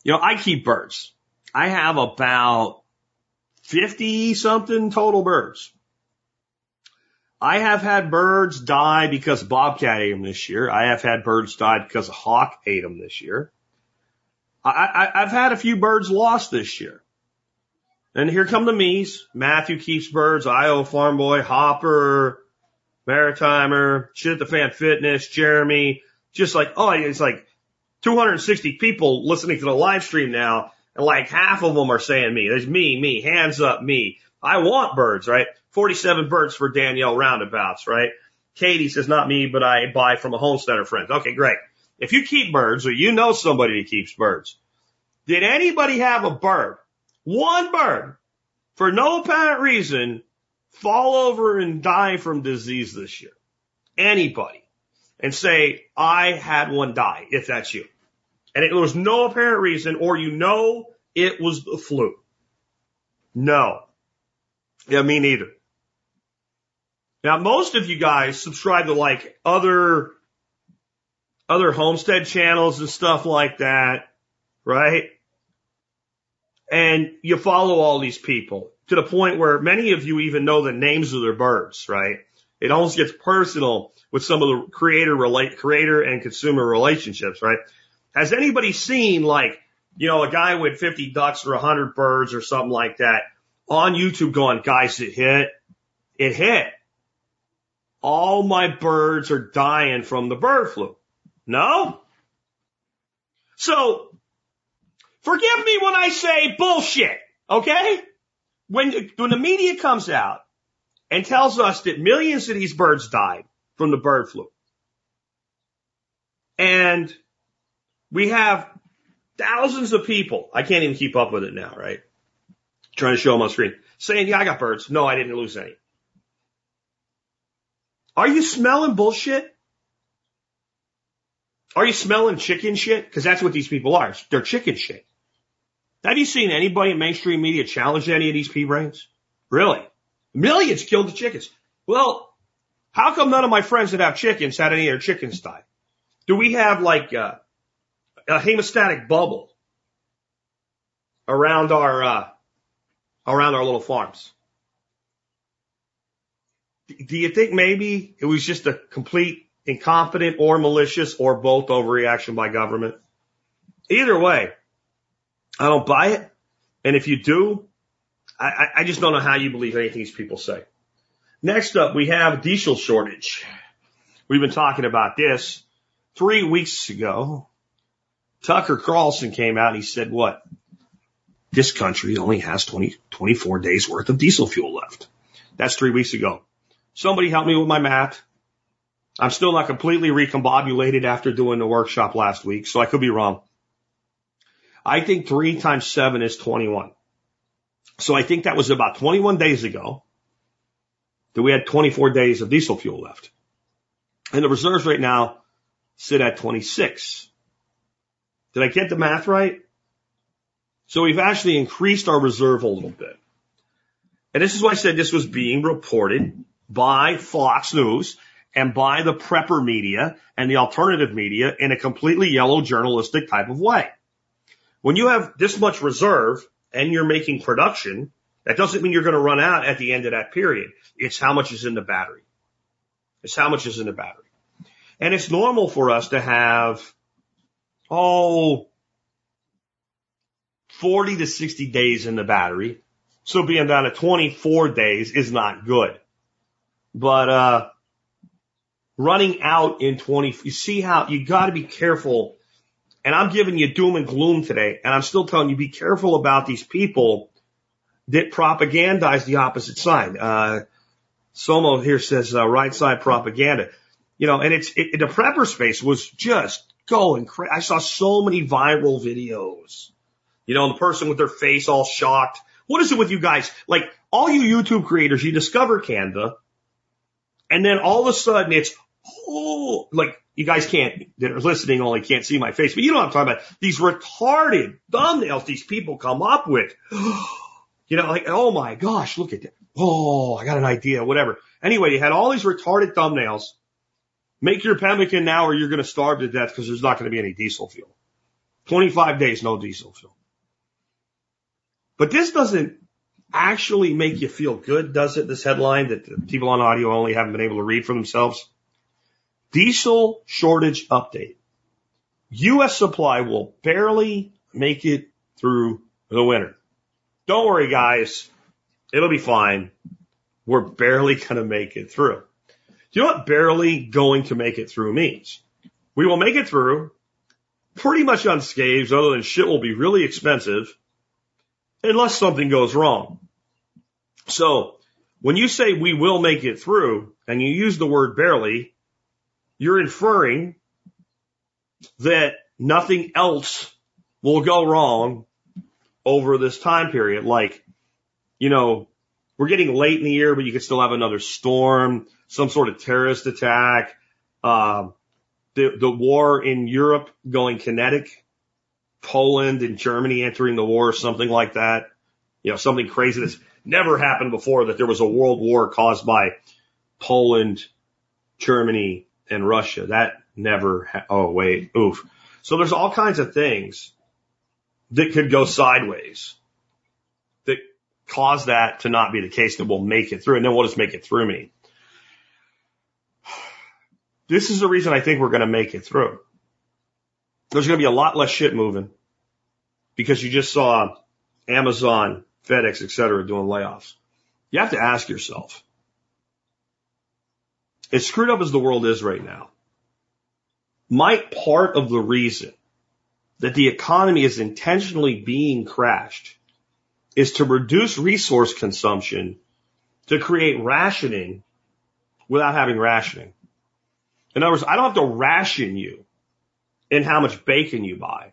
You know, I keep birds. I have about 50 something total birds. I have had birds die because bobcat ate them this year. I have had birds die because a hawk ate them this year. I, I, I've had a few birds lost this year. And here come the me's. Matthew keeps birds, Iowa Farm Boy, Hopper, Maritimer, Shit the Fan Fitness, Jeremy. Just like, oh, it's like 260 people listening to the live stream now. And like half of them are saying me. There's me, me, hands up, me. I want birds, right? 47 birds for Danielle roundabouts, right? Katie says, not me, but I buy from a homesteader friend. Okay, great. If you keep birds or you know somebody who keeps birds, did anybody have a bird, one bird, for no apparent reason, fall over and die from disease this year? Anybody. And say, I had one die, if that's you. And it was no apparent reason, or you know it was the flu. No. Yeah, me neither. Now, most of you guys subscribe to like other, other homestead channels and stuff like that, right? And you follow all these people to the point where many of you even know the names of their birds, right? It almost gets personal with some of the creator relate, creator and consumer relationships, right? Has anybody seen like, you know, a guy with 50 ducks or 100 birds or something like that on YouTube going, guys, it hit. It hit. All my birds are dying from the bird flu. No? So, forgive me when I say bullshit, okay? When, when the media comes out and tells us that millions of these birds died from the bird flu, and we have thousands of people, I can't even keep up with it now, right? trying to show them on screen, saying, yeah, I got birds. No, I didn't lose any. Are you smelling bullshit? Are you smelling chicken shit? Because that's what these people are. They're chicken shit. Have you seen anybody in mainstream media challenge any of these pea brains? Really? Millions killed the chickens. Well, how come none of my friends that have chickens had any of their chickens die? Do we have like a, a hemostatic bubble around our uh, around our little farms. Do you think maybe it was just a complete incompetent or malicious or both overreaction by government. Either way, I don't buy it. And if you do, I, I just don't know how you believe anything these people say. Next up, we have diesel shortage. We've been talking about this three weeks ago. Tucker Carlson came out and he said, what? This country only has 20, 24 days worth of diesel fuel left. That's three weeks ago. Somebody help me with my math. I'm still not completely recombobulated after doing the workshop last week, so I could be wrong. I think three times seven is 21. So I think that was about 21 days ago that we had 24 days of diesel fuel left. And the reserves right now sit at 26. Did I get the math right? So we've actually increased our reserve a little bit. And this is why I said this was being reported by Fox News and by the prepper media and the alternative media in a completely yellow journalistic type of way. When you have this much reserve and you're making production, that doesn't mean you're going to run out at the end of that period. It's how much is in the battery. It's how much is in the battery. And it's normal for us to have, oh, 40 to 60 days in the battery. So being down to 24 days is not good. But, uh, running out in 20, you see how you got to be careful. And I'm giving you doom and gloom today. And I'm still telling you be careful about these people that propagandize the opposite side. Uh, Somo here says, uh, right side propaganda. You know, and it's, it, the prepper space was just going crazy. I saw so many viral videos. You know, the person with their face all shocked. What is it with you guys? Like all you YouTube creators, you discover Canva and then all of a sudden it's, oh, like you guys can't, that are listening only can't see my face, but you know what I'm talking about. These retarded thumbnails these people come up with. you know, like, oh my gosh, look at that. Oh, I got an idea, whatever. Anyway, you had all these retarded thumbnails. Make your pemmican now or you're going to starve to death because there's not going to be any diesel fuel. 25 days, no diesel fuel. But this doesn't actually make you feel good, does it? This headline that people on audio only haven't been able to read for themselves. Diesel shortage update. U.S. supply will barely make it through the winter. Don't worry, guys. It'll be fine. We're barely going to make it through. Do you know what barely going to make it through means? We will make it through pretty much unscathed other than shit will be really expensive unless something goes wrong. So when you say we will make it through and you use the word barely, you're inferring that nothing else will go wrong over this time period. Like, you know, we're getting late in the year, but you could still have another storm, some sort of terrorist attack, uh, the, the war in Europe going kinetic, Poland and Germany entering the war, something like that. You know, something crazy that's never happened before that there was a world war caused by Poland, Germany, and Russia. That never, ha- oh wait, oof. So there's all kinds of things that could go sideways that cause that to not be the case that will make it through. And then we'll just make it through me. This is the reason I think we're going to make it through. There's going to be a lot less shit moving because you just saw Amazon, FedEx, et cetera, doing layoffs. You have to ask yourself, as screwed up as the world is right now, might part of the reason that the economy is intentionally being crashed is to reduce resource consumption to create rationing without having rationing. In other words, I don't have to ration you in how much bacon you buy.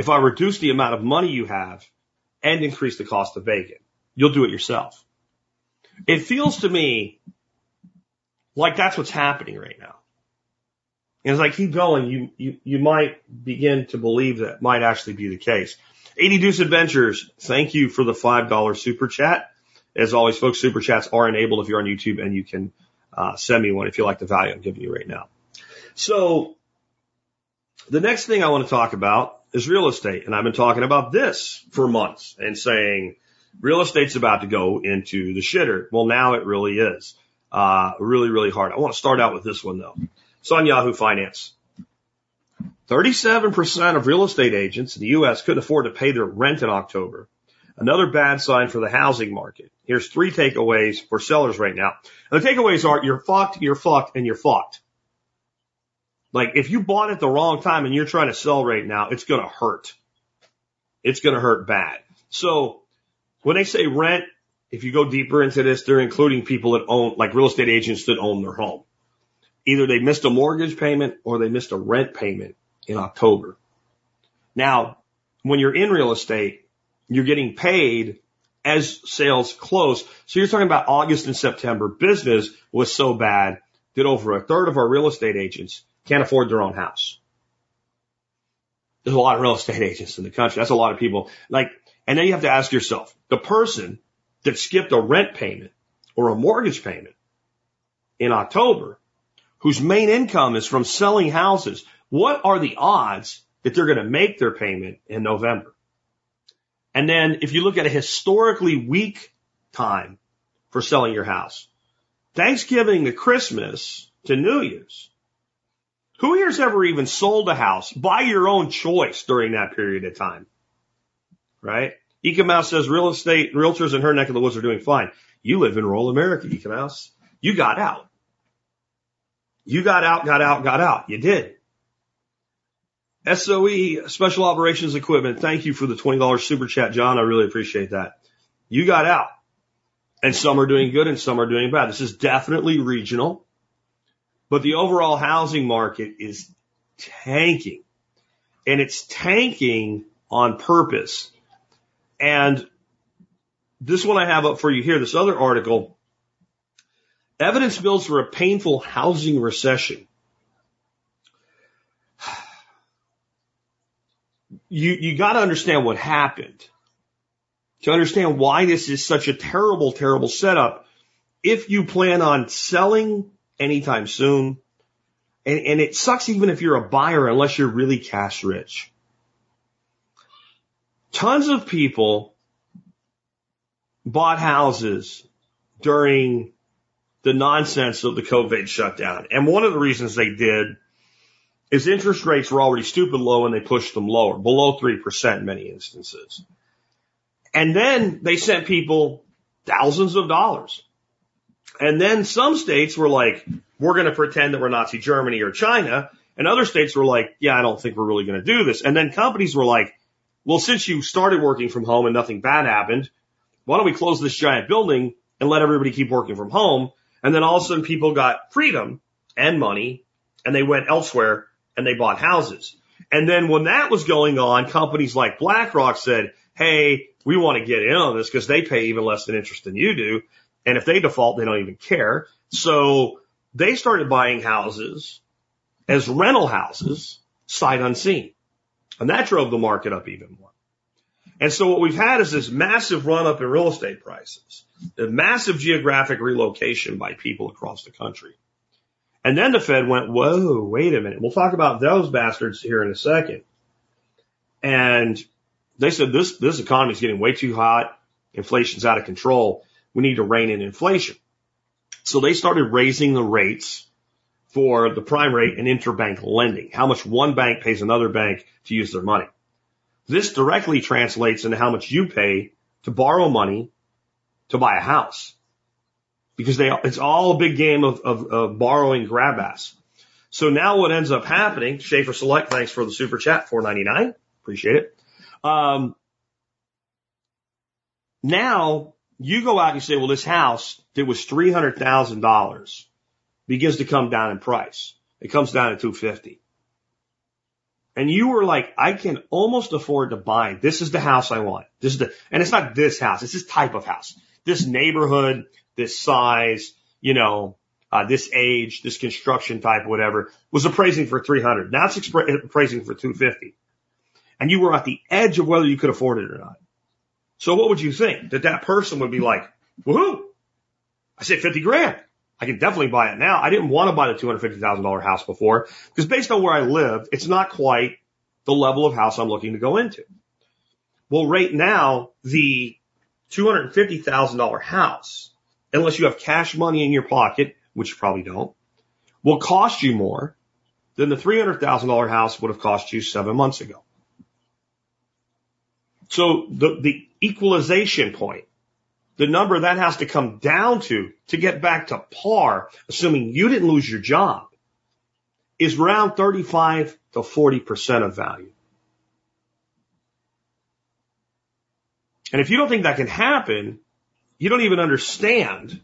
If I reduce the amount of money you have and increase the cost of bacon, you'll do it yourself. It feels to me like that's what's happening right now. And as I keep going, you, you, you might begin to believe that might actually be the case. 80 Deuce Adventures, thank you for the $5 super chat. As always, folks, super chats are enabled if you're on YouTube and you can uh, send me one if you like the value I'm giving you right now. So the next thing I want to talk about is real estate. And I've been talking about this for months and saying real estate's about to go into the shitter. Well, now it really is. Uh, really, really hard. I want to start out with this one though. It's on Yahoo Finance. 37% of real estate agents in the U.S. couldn't afford to pay their rent in October. Another bad sign for the housing market. Here's three takeaways for sellers right now. And the takeaways are you're fucked, you're fucked, and you're fucked. Like if you bought at the wrong time and you're trying to sell right now, it's going to hurt. It's going to hurt bad. So when they say rent, if you go deeper into this, they're including people that own, like real estate agents that own their home. Either they missed a mortgage payment or they missed a rent payment in October. Now, when you're in real estate, you're getting paid as sales close. So you're talking about August and September. Business was so bad that over a third of our real estate agents can't afford their own house. There's a lot of real estate agents in the country. That's a lot of people. Like, and then you have to ask yourself, the person that skipped a rent payment or a mortgage payment in October, whose main income is from selling houses, what are the odds that they're going to make their payment in November? And then if you look at a historically weak time for selling your house, Thanksgiving to Christmas to New Year's, who here's ever even sold a house by your own choice during that period of time? Right? Eka says real estate realtors in her neck of the woods are doing fine. You live in rural America, Eka. You got out. You got out, got out, got out. You did. SOE Special Operations Equipment. Thank you for the $20 super chat, John. I really appreciate that. You got out. And some are doing good and some are doing bad. This is definitely regional. But the overall housing market is tanking. And it's tanking on purpose. And this one I have up for you here, this other article, evidence builds for a painful housing recession. You, you gotta understand what happened to understand why this is such a terrible, terrible setup. If you plan on selling anytime soon. And, and it sucks even if you're a buyer unless you're really cash rich. Tons of people bought houses during the nonsense of the COVID shutdown. And one of the reasons they did is interest rates were already stupid low and they pushed them lower, below 3% in many instances. And then they sent people thousands of dollars and then some states were like, we're going to pretend that we're Nazi Germany or China. And other states were like, yeah, I don't think we're really going to do this. And then companies were like, well, since you started working from home and nothing bad happened, why don't we close this giant building and let everybody keep working from home? And then all of a sudden people got freedom and money and they went elsewhere and they bought houses. And then when that was going on, companies like BlackRock said, Hey, we want to get in on this because they pay even less than interest than you do. And if they default, they don't even care. So they started buying houses as rental houses sight unseen. And that drove the market up even more. And so what we've had is this massive run up in real estate prices, a massive geographic relocation by people across the country. And then the Fed went, whoa, wait a minute. We'll talk about those bastards here in a second. And they said this, this economy is getting way too hot. Inflation's out of control we need to rein in inflation. So they started raising the rates for the prime rate and interbank lending, how much one bank pays another bank to use their money. This directly translates into how much you pay to borrow money to buy a house because they, it's all a big game of, of, of borrowing grab ass. So now what ends up happening, Schaefer Select, thanks for the super chat, 499. Appreciate it. Um, now you go out and say, well, this house that was $300,000 begins to come down in price. It comes down to 250. And you were like, I can almost afford to buy. This is the house I want. This is the, and it's not this house. It's this type of house, this neighborhood, this size, you know, uh, this age, this construction type, whatever was appraising for 300. Now it's appraising for 250. And you were at the edge of whether you could afford it or not. So what would you think? That that person would be like, woohoo! I said 50 grand. I can definitely buy it now. I didn't want to buy the $250,000 house before because based on where I lived, it's not quite the level of house I'm looking to go into. Well, right now, the $250,000 house, unless you have cash money in your pocket, which you probably don't, will cost you more than the $300,000 house would have cost you seven months ago. So the, the equalization point, the number that has to come down to to get back to par, assuming you didn't lose your job, is around 35 to 40% of value. And if you don't think that can happen, you don't even understand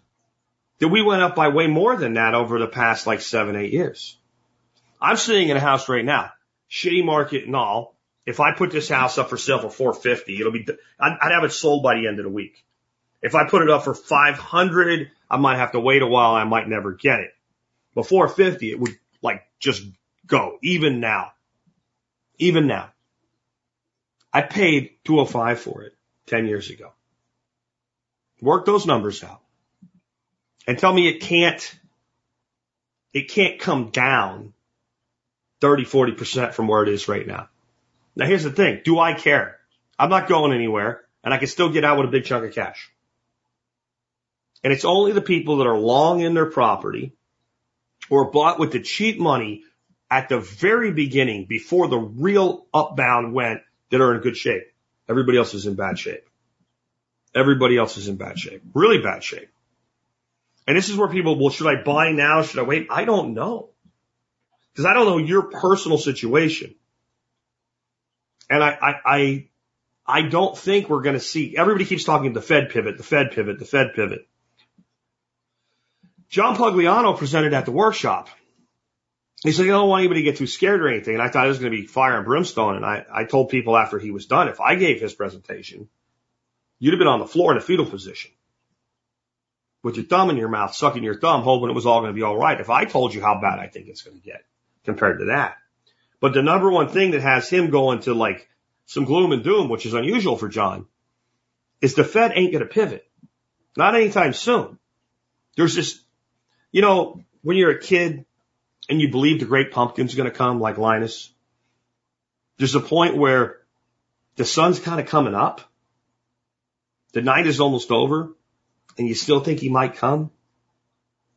that we went up by way more than that over the past like seven, eight years. I'm sitting in a house right now, shitty market and all. If I put this house up for sale for 450, it'll be, I'd, I'd have it sold by the end of the week. If I put it up for 500, I might have to wait a while. I might never get it. But 450, it would like just go even now. Even now. I paid 205 for it 10 years ago. Work those numbers out and tell me it can't, it can't come down 30, 40% from where it is right now. Now here's the thing. Do I care? I'm not going anywhere and I can still get out with a big chunk of cash. And it's only the people that are long in their property or bought with the cheap money at the very beginning before the real upbound went that are in good shape. Everybody else is in bad shape. Everybody else is in bad shape, really bad shape. And this is where people, well, should I buy now? Should I wait? I don't know. Cause I don't know your personal situation. And I, I, I, I don't think we're going to see, everybody keeps talking the Fed pivot, the Fed pivot, the Fed pivot. John Pugliano presented at the workshop. He said, I don't want anybody to get too scared or anything. And I thought it was going to be fire and brimstone. And I, I told people after he was done, if I gave his presentation, You'd have been on the floor in a fetal position with your thumb in your mouth, sucking your thumb, hoping it was all going to be all right. If I told you how bad I think it's going to get compared to that. But the number one thing that has him going to like some gloom and doom, which is unusual for John, is the Fed ain't going to pivot. Not anytime soon. There's this, you know, when you're a kid and you believe the great pumpkin's going to come like Linus, there's a point where the sun's kind of coming up the night is almost over and you still think he might come,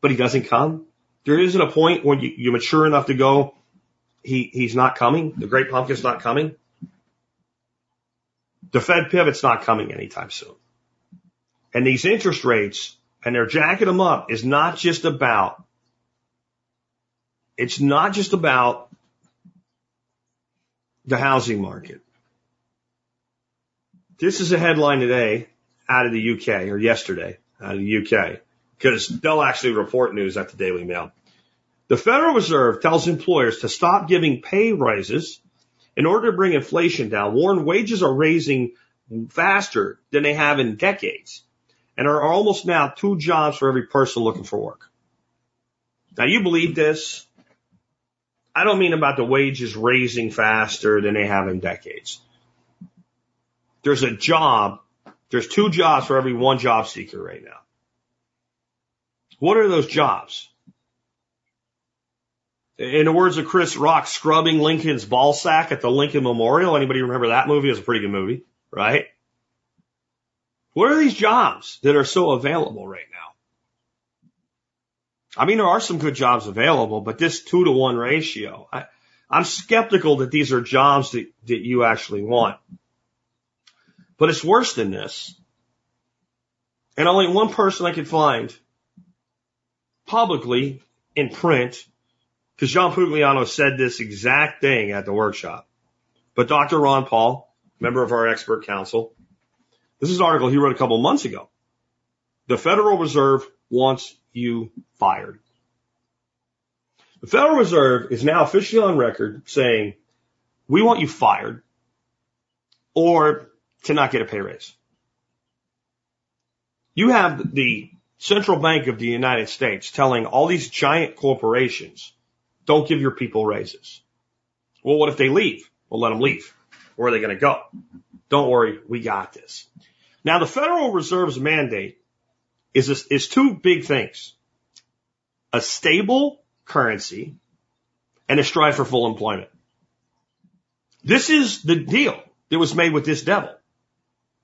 but he doesn't come. There isn't a point when you, you're mature enough to go, he, he's not coming. The great pumpkin's not coming. The Fed pivot's not coming anytime soon. And these interest rates and they're jacking them up is not just about, it's not just about the housing market. This is a headline today out of the UK or yesterday out of the UK because they'll actually report news at the Daily Mail. The Federal Reserve tells employers to stop giving pay raises in order to bring inflation down. Warn wages are raising faster than they have in decades and are almost now two jobs for every person looking for work. Now you believe this? I don't mean about the wages raising faster than they have in decades. There's a job there's two jobs for every one job seeker right now. What are those jobs? In the words of Chris Rock, scrubbing Lincoln's ball sack at the Lincoln Memorial. Anybody remember that movie? It was a pretty good movie, right? What are these jobs that are so available right now? I mean, there are some good jobs available, but this two to one ratio, I, I'm skeptical that these are jobs that, that you actually want. But it's worse than this. And only one person I could find publicly in print, because John Pugliano said this exact thing at the workshop. But Dr. Ron Paul, member of our expert council, this is an article he wrote a couple months ago. The Federal Reserve wants you fired. The Federal Reserve is now officially on record saying, we want you fired or to not get a pay raise. You have the central bank of the United States telling all these giant corporations, don't give your people raises. Well, what if they leave? We'll let them leave. Where are they going to go? Don't worry. We got this. Now the Federal Reserve's mandate is, is two big things. A stable currency and a strive for full employment. This is the deal that was made with this devil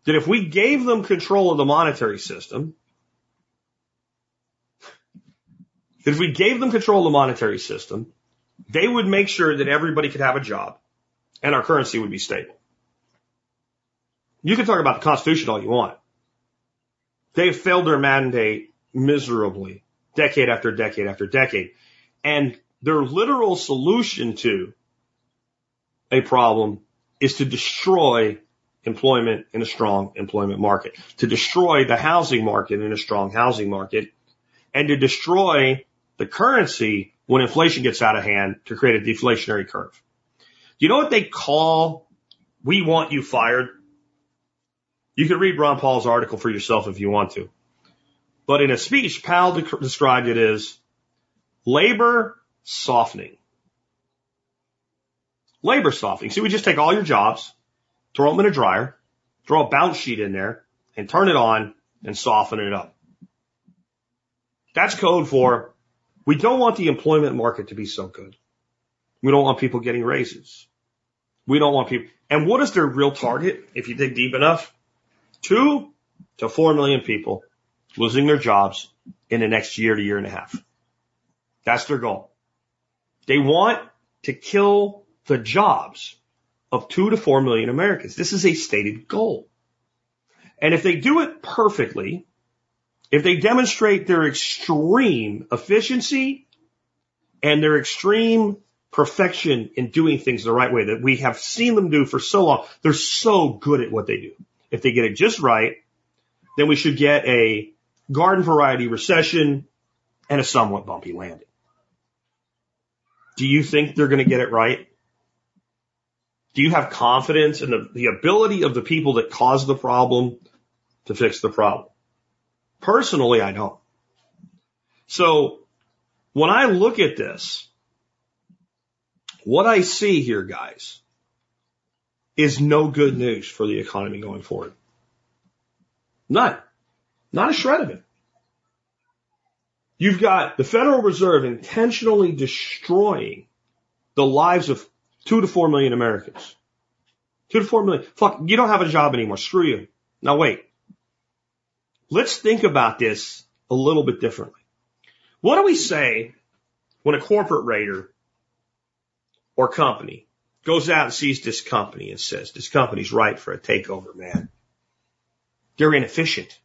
that if we gave them control of the monetary system, that if we gave them control of the monetary system, they would make sure that everybody could have a job and our currency would be stable. You can talk about the Constitution all you want. They have failed their mandate miserably, decade after decade after decade. And their literal solution to a problem is to destroy employment in a strong employment market, to destroy the housing market in a strong housing market, and to destroy the currency when inflation gets out of hand to create a deflationary curve. Do you know what they call we want you fired? You can read Ron Paul's article for yourself if you want to. But in a speech, Powell de- described it as labor softening. Labor softening. See, we just take all your jobs, throw them in a dryer, throw a bounce sheet in there, and turn it on and soften it up. That's code for we don't want the employment market to be so good. We don't want people getting raises. We don't want people. And what is their real target if you dig deep enough? Two to four million people losing their jobs in the next year to year and a half. That's their goal. They want to kill the jobs of two to four million Americans. This is a stated goal. And if they do it perfectly, if they demonstrate their extreme efficiency and their extreme perfection in doing things the right way that we have seen them do for so long, they're so good at what they do. If they get it just right, then we should get a garden variety recession and a somewhat bumpy landing. Do you think they're going to get it right? Do you have confidence in the, the ability of the people that caused the problem to fix the problem? Personally, I don't. So when I look at this, what I see here, guys, is no good news for the economy going forward. None. Not a shred of it. You've got the Federal Reserve intentionally destroying the lives of two to four million Americans. Two to four million. Fuck, you don't have a job anymore. Screw you. Now wait. Let's think about this a little bit differently. What do we say when a corporate raider or company goes out and sees this company and says, this company's right for a takeover, man. They're inefficient.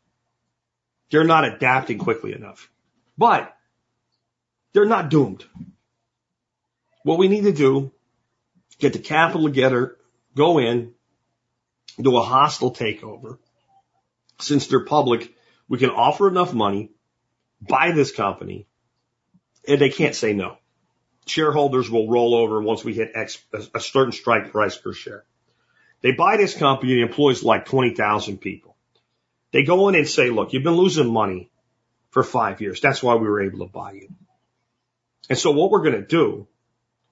They're not adapting quickly enough, but they're not doomed. What we need to do, get the capital together, go in, do a hostile takeover. Since they're public, we can offer enough money, buy this company, and they can't say no. Shareholders will roll over once we hit X, a certain strike price per share. They buy this company, it employs like 20,000 people. They go in and say, look, you've been losing money for five years. That's why we were able to buy you. And so what we're going to do,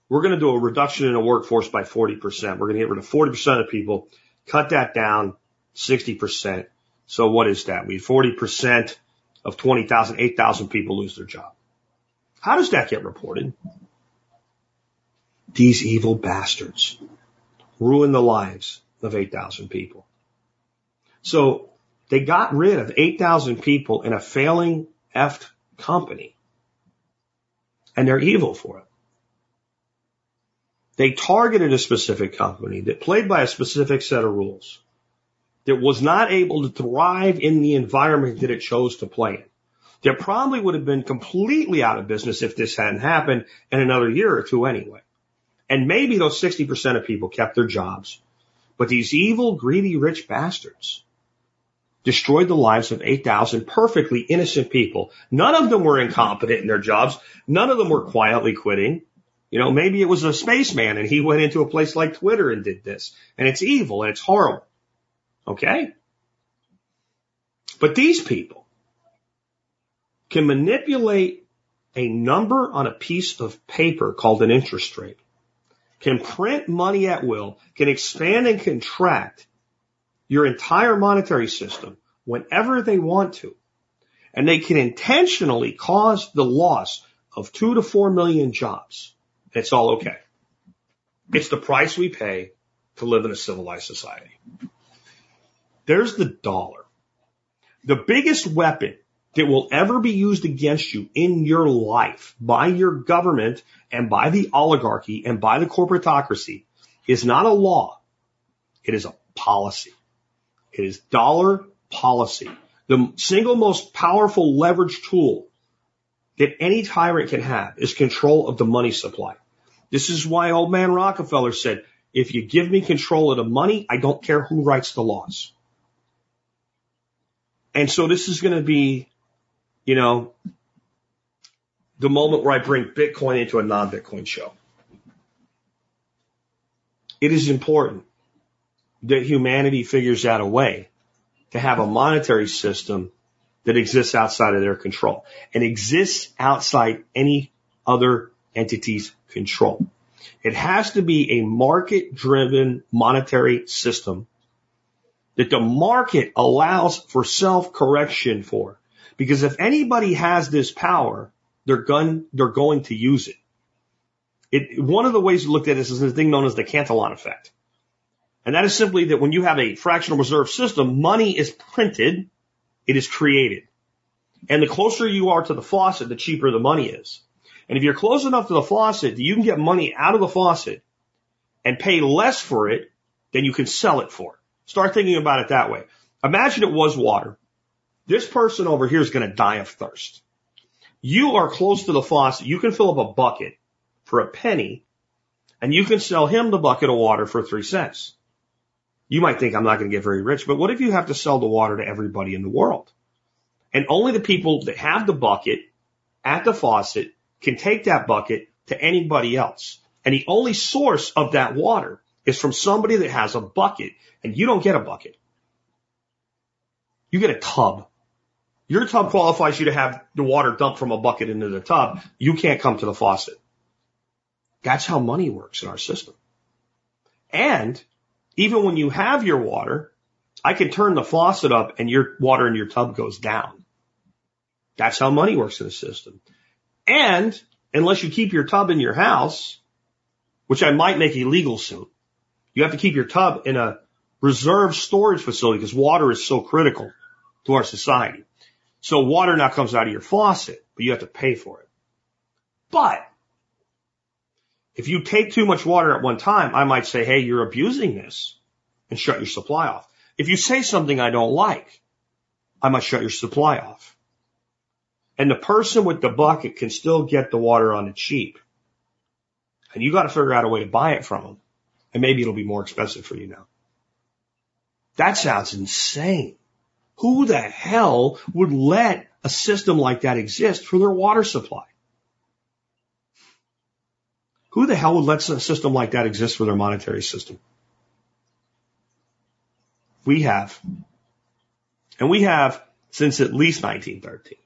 we're going to do a reduction in the workforce by 40%. We're going to get rid of 40% of people, cut that down 60%. So what is that? We 40% of 20,000, 8,000 people lose their job. How does that get reported? These evil bastards ruin the lives of 8,000 people. So they got rid of 8,000 people in a failing effed company. And they're evil for it. They targeted a specific company that played by a specific set of rules that was not able to thrive in the environment that it chose to play in. That probably would have been completely out of business if this hadn't happened in another year or two anyway. And maybe those 60% of people kept their jobs. But these evil, greedy, rich bastards destroyed the lives of 8,000 perfectly innocent people. None of them were incompetent in their jobs. None of them were quietly quitting. You know, maybe it was a spaceman and he went into a place like Twitter and did this. And it's evil and it's horrible. Okay? But these people can manipulate a number on a piece of paper called an interest rate, can print money at will, can expand and contract your entire monetary system whenever they want to. And they can intentionally cause the loss of two to four million jobs. It's all okay. It's the price we pay to live in a civilized society. There's the dollar. The biggest weapon that will ever be used against you in your life by your government and by the oligarchy and by the corporatocracy is not a law. It is a policy. It is dollar policy. The single most powerful leverage tool that any tyrant can have is control of the money supply. This is why old man Rockefeller said, if you give me control of the money, I don't care who writes the laws. And so this is going to be, you know, the moment where I bring Bitcoin into a non-Bitcoin show. It is important that humanity figures out a way to have a monetary system that exists outside of their control and exists outside any other entity's control. It has to be a market driven monetary system that the market allows for self correction for. Because if anybody has this power, they're going, they're going to use it. It, one of the ways to look at this is the thing known as the Cantillon effect. And that is simply that when you have a fractional reserve system, money is printed, it is created. And the closer you are to the faucet, the cheaper the money is. And if you're close enough to the faucet, you can get money out of the faucet and pay less for it than you can sell it for. Start thinking about it that way. Imagine it was water. This person over here is going to die of thirst. You are close to the faucet. You can fill up a bucket for a penny and you can sell him the bucket of water for three cents. You might think I'm not going to get very rich, but what if you have to sell the water to everybody in the world? And only the people that have the bucket at the faucet can take that bucket to anybody else. And the only source of that water is from somebody that has a bucket and you don't get a bucket. You get a tub. Your tub qualifies you to have the water dumped from a bucket into the tub. You can't come to the faucet. That's how money works in our system. And even when you have your water, I can turn the faucet up and your water in your tub goes down. That's how money works in the system. And unless you keep your tub in your house, which I might make illegal soon, you have to keep your tub in a reserve storage facility because water is so critical to our society. So water now comes out of your faucet, but you have to pay for it. But if you take too much water at one time, I might say, Hey, you're abusing this and shut your supply off. If you say something I don't like, I might shut your supply off. And the person with the bucket can still get the water on the cheap. And you got to figure out a way to buy it from them. And maybe it'll be more expensive for you now. That sounds insane. Who the hell would let a system like that exist for their water supply? Who the hell would let a system like that exist for their monetary system? We have. And we have since at least 1913.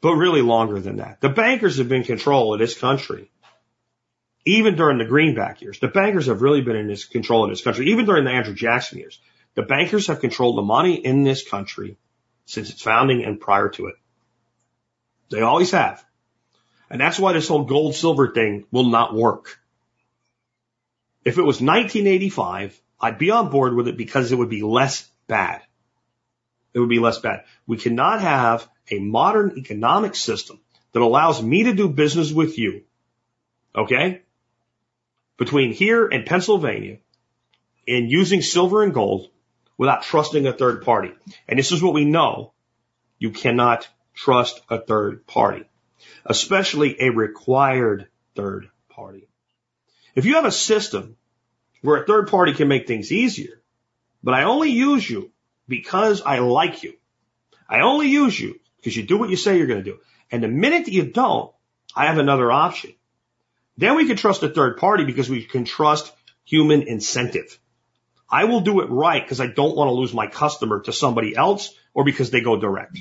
But really longer than that. The bankers have been in control of this country. Even during the Greenback years. The bankers have really been in this control of this country. Even during the Andrew Jackson years. The bankers have controlled the money in this country since its founding and prior to it. They always have. And that's why this whole gold silver thing will not work. If it was 1985, I'd be on board with it because it would be less bad. It would be less bad. We cannot have a modern economic system that allows me to do business with you. Okay? Between here and Pennsylvania in using silver and gold without trusting a third party. And this is what we know. You cannot trust a third party especially a required third party. If you have a system where a third party can make things easier, but I only use you because I like you. I only use you because you do what you say you're going to do. And the minute that you don't, I have another option. Then we can trust a third party because we can trust human incentive. I will do it right because I don't want to lose my customer to somebody else or because they go direct.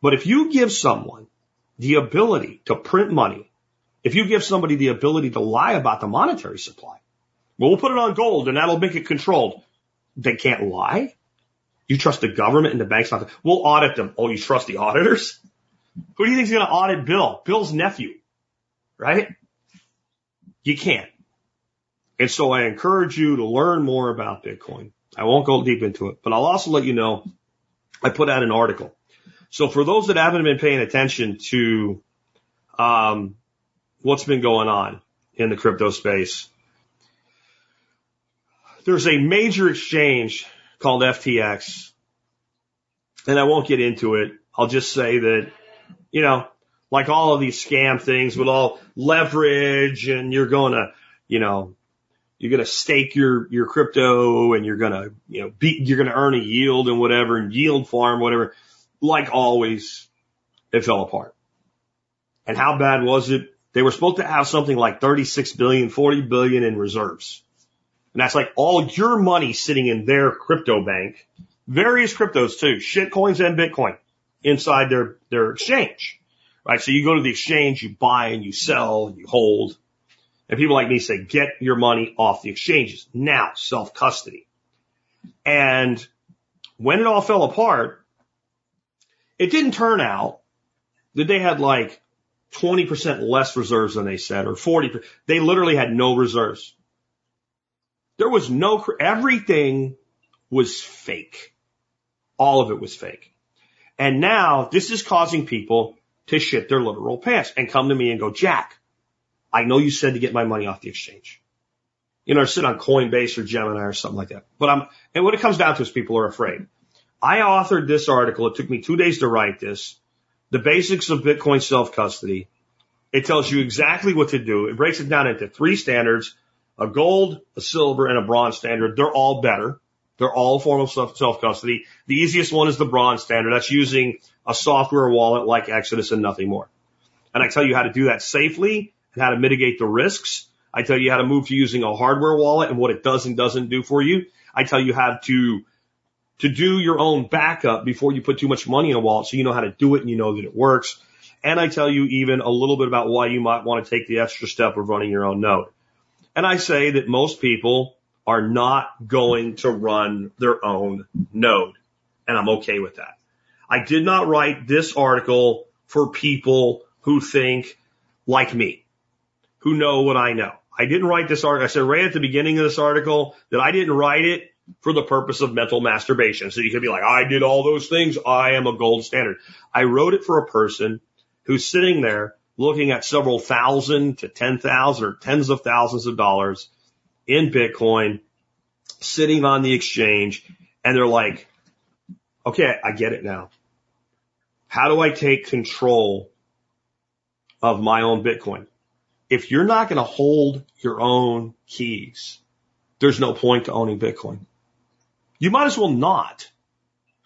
But if you give someone the ability to print money, if you give somebody the ability to lie about the monetary supply, well, we'll put it on gold and that'll make it controlled. They can't lie. You trust the government and the banks not to, we'll audit them. Oh, you trust the auditors? Who do you think is going to audit Bill? Bill's nephew, right? You can't. And so I encourage you to learn more about Bitcoin. I won't go deep into it, but I'll also let you know I put out an article. So for those that haven't been paying attention to, um, what's been going on in the crypto space, there's a major exchange called FTX and I won't get into it. I'll just say that, you know, like all of these scam things with all leverage and you're going to, you know, you're going to stake your, your crypto and you're going to, you know, be, you're going to earn a yield and whatever and yield farm, whatever. Like always, it fell apart. And how bad was it? They were supposed to have something like 36 billion, 40 billion in reserves. And that's like all your money sitting in their crypto bank, various cryptos too, shit coins and Bitcoin inside their, their exchange, right? So you go to the exchange, you buy and you sell and you hold. And people like me say, get your money off the exchanges now, self custody. And when it all fell apart, it didn't turn out that they had like 20% less reserves than they said or 40%. They literally had no reserves. There was no, everything was fake. All of it was fake. And now this is causing people to shit their literal pants and come to me and go, Jack, I know you said to get my money off the exchange. You know, or sit on Coinbase or Gemini or something like that. But I'm, and what it comes down to is people are afraid. I authored this article. It took me two days to write this. The basics of Bitcoin self custody. It tells you exactly what to do. It breaks it down into three standards, a gold, a silver, and a bronze standard. They're all better. They're all a form of self custody. The easiest one is the bronze standard. That's using a software wallet like Exodus and nothing more. And I tell you how to do that safely and how to mitigate the risks. I tell you how to move to using a hardware wallet and what it does and doesn't do for you. I tell you how to to do your own backup before you put too much money in a wallet so you know how to do it and you know that it works. And I tell you even a little bit about why you might want to take the extra step of running your own node. And I say that most people are not going to run their own node. And I'm okay with that. I did not write this article for people who think like me, who know what I know. I didn't write this article. I said right at the beginning of this article that I didn't write it for the purpose of mental masturbation. So you could be like, I did all those things. I am a gold standard. I wrote it for a person who's sitting there looking at several thousand to 10,000 or tens of thousands of dollars in Bitcoin sitting on the exchange. And they're like, okay, I get it now. How do I take control of my own Bitcoin? If you're not going to hold your own keys, there's no point to owning Bitcoin. You might as well not.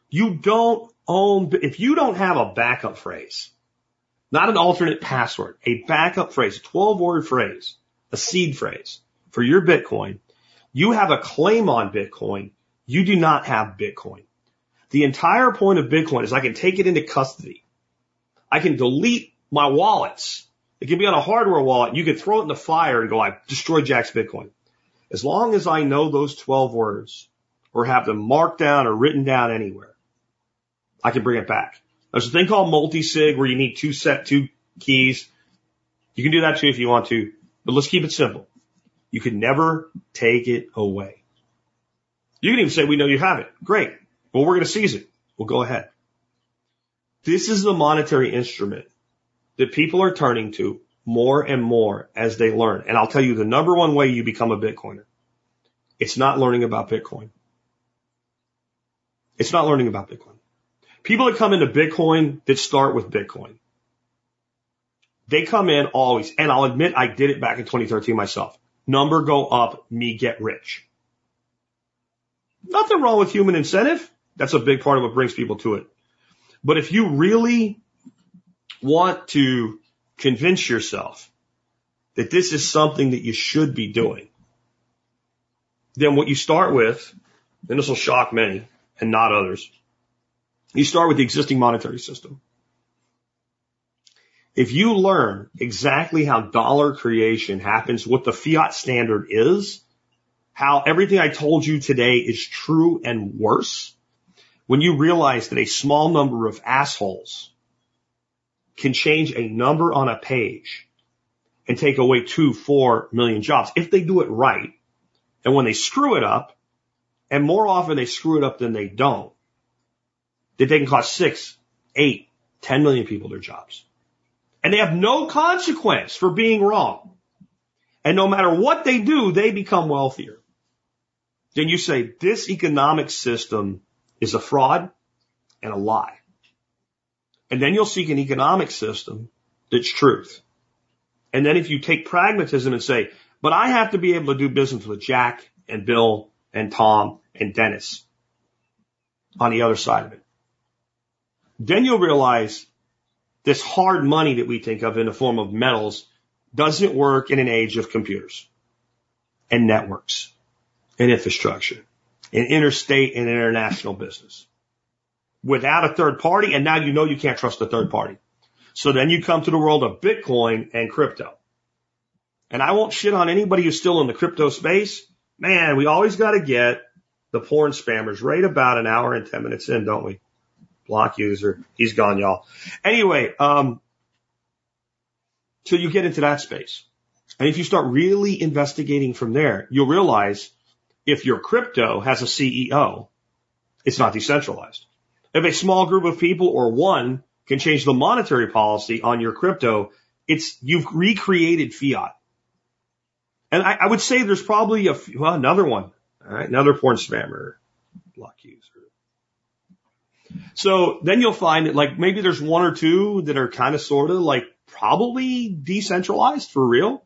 You don't own, if you don't have a backup phrase, not an alternate password, a backup phrase, a 12 word phrase, a seed phrase for your Bitcoin, you have a claim on Bitcoin. You do not have Bitcoin. The entire point of Bitcoin is I can take it into custody. I can delete my wallets. It can be on a hardware wallet. You can throw it in the fire and go, I destroyed Jack's Bitcoin. As long as I know those 12 words or have them marked down or written down anywhere, I can bring it back. There's a thing called multi-sig where you need two set, two keys. You can do that too if you want to, but let's keep it simple. You can never take it away. You can even say, we know you have it. Great. Well, we're going to seize it. Well, go ahead. This is the monetary instrument that people are turning to more and more as they learn. And I'll tell you the number one way you become a Bitcoiner. It's not learning about Bitcoin. It's not learning about Bitcoin. People that come into Bitcoin that start with Bitcoin, they come in always, and I'll admit I did it back in 2013 myself. Number go up, me get rich. Nothing wrong with human incentive. That's a big part of what brings people to it. But if you really want to convince yourself that this is something that you should be doing, then what you start with, and this will shock many and not others, you start with the existing monetary system. If you learn exactly how dollar creation happens, what the fiat standard is, how everything I told you today is true and worse, when you realize that a small number of assholes can change a number on a page and take away two, four million jobs if they do it right. And when they screw it up, and more often they screw it up than they don't, that they can cost six, eight, ten million people their jobs. And they have no consequence for being wrong. And no matter what they do, they become wealthier. Then you say this economic system is a fraud and a lie. And then you'll seek an economic system that's truth. And then if you take pragmatism and say, but I have to be able to do business with Jack and Bill and Tom and Dennis on the other side of it. Then you'll realize this hard money that we think of in the form of metals doesn't work in an age of computers and networks and infrastructure and interstate and international business without a third party. And now you know you can't trust a third party. So then you come to the world of Bitcoin and crypto. And I won't shit on anybody who's still in the crypto space. Man, we always got to get the porn spammers right about an hour and 10 minutes in, don't we? Block user. He's gone, y'all. Anyway, um, so you get into that space. And if you start really investigating from there, you'll realize if your crypto has a CEO, it's not decentralized. If a small group of people or one can change the monetary policy on your crypto, it's, you've recreated fiat. And I, I would say there's probably a, well, another one. All right. Another porn spammer. Block user. So then you'll find that like maybe there's one or two that are kind of sort of like probably decentralized for real.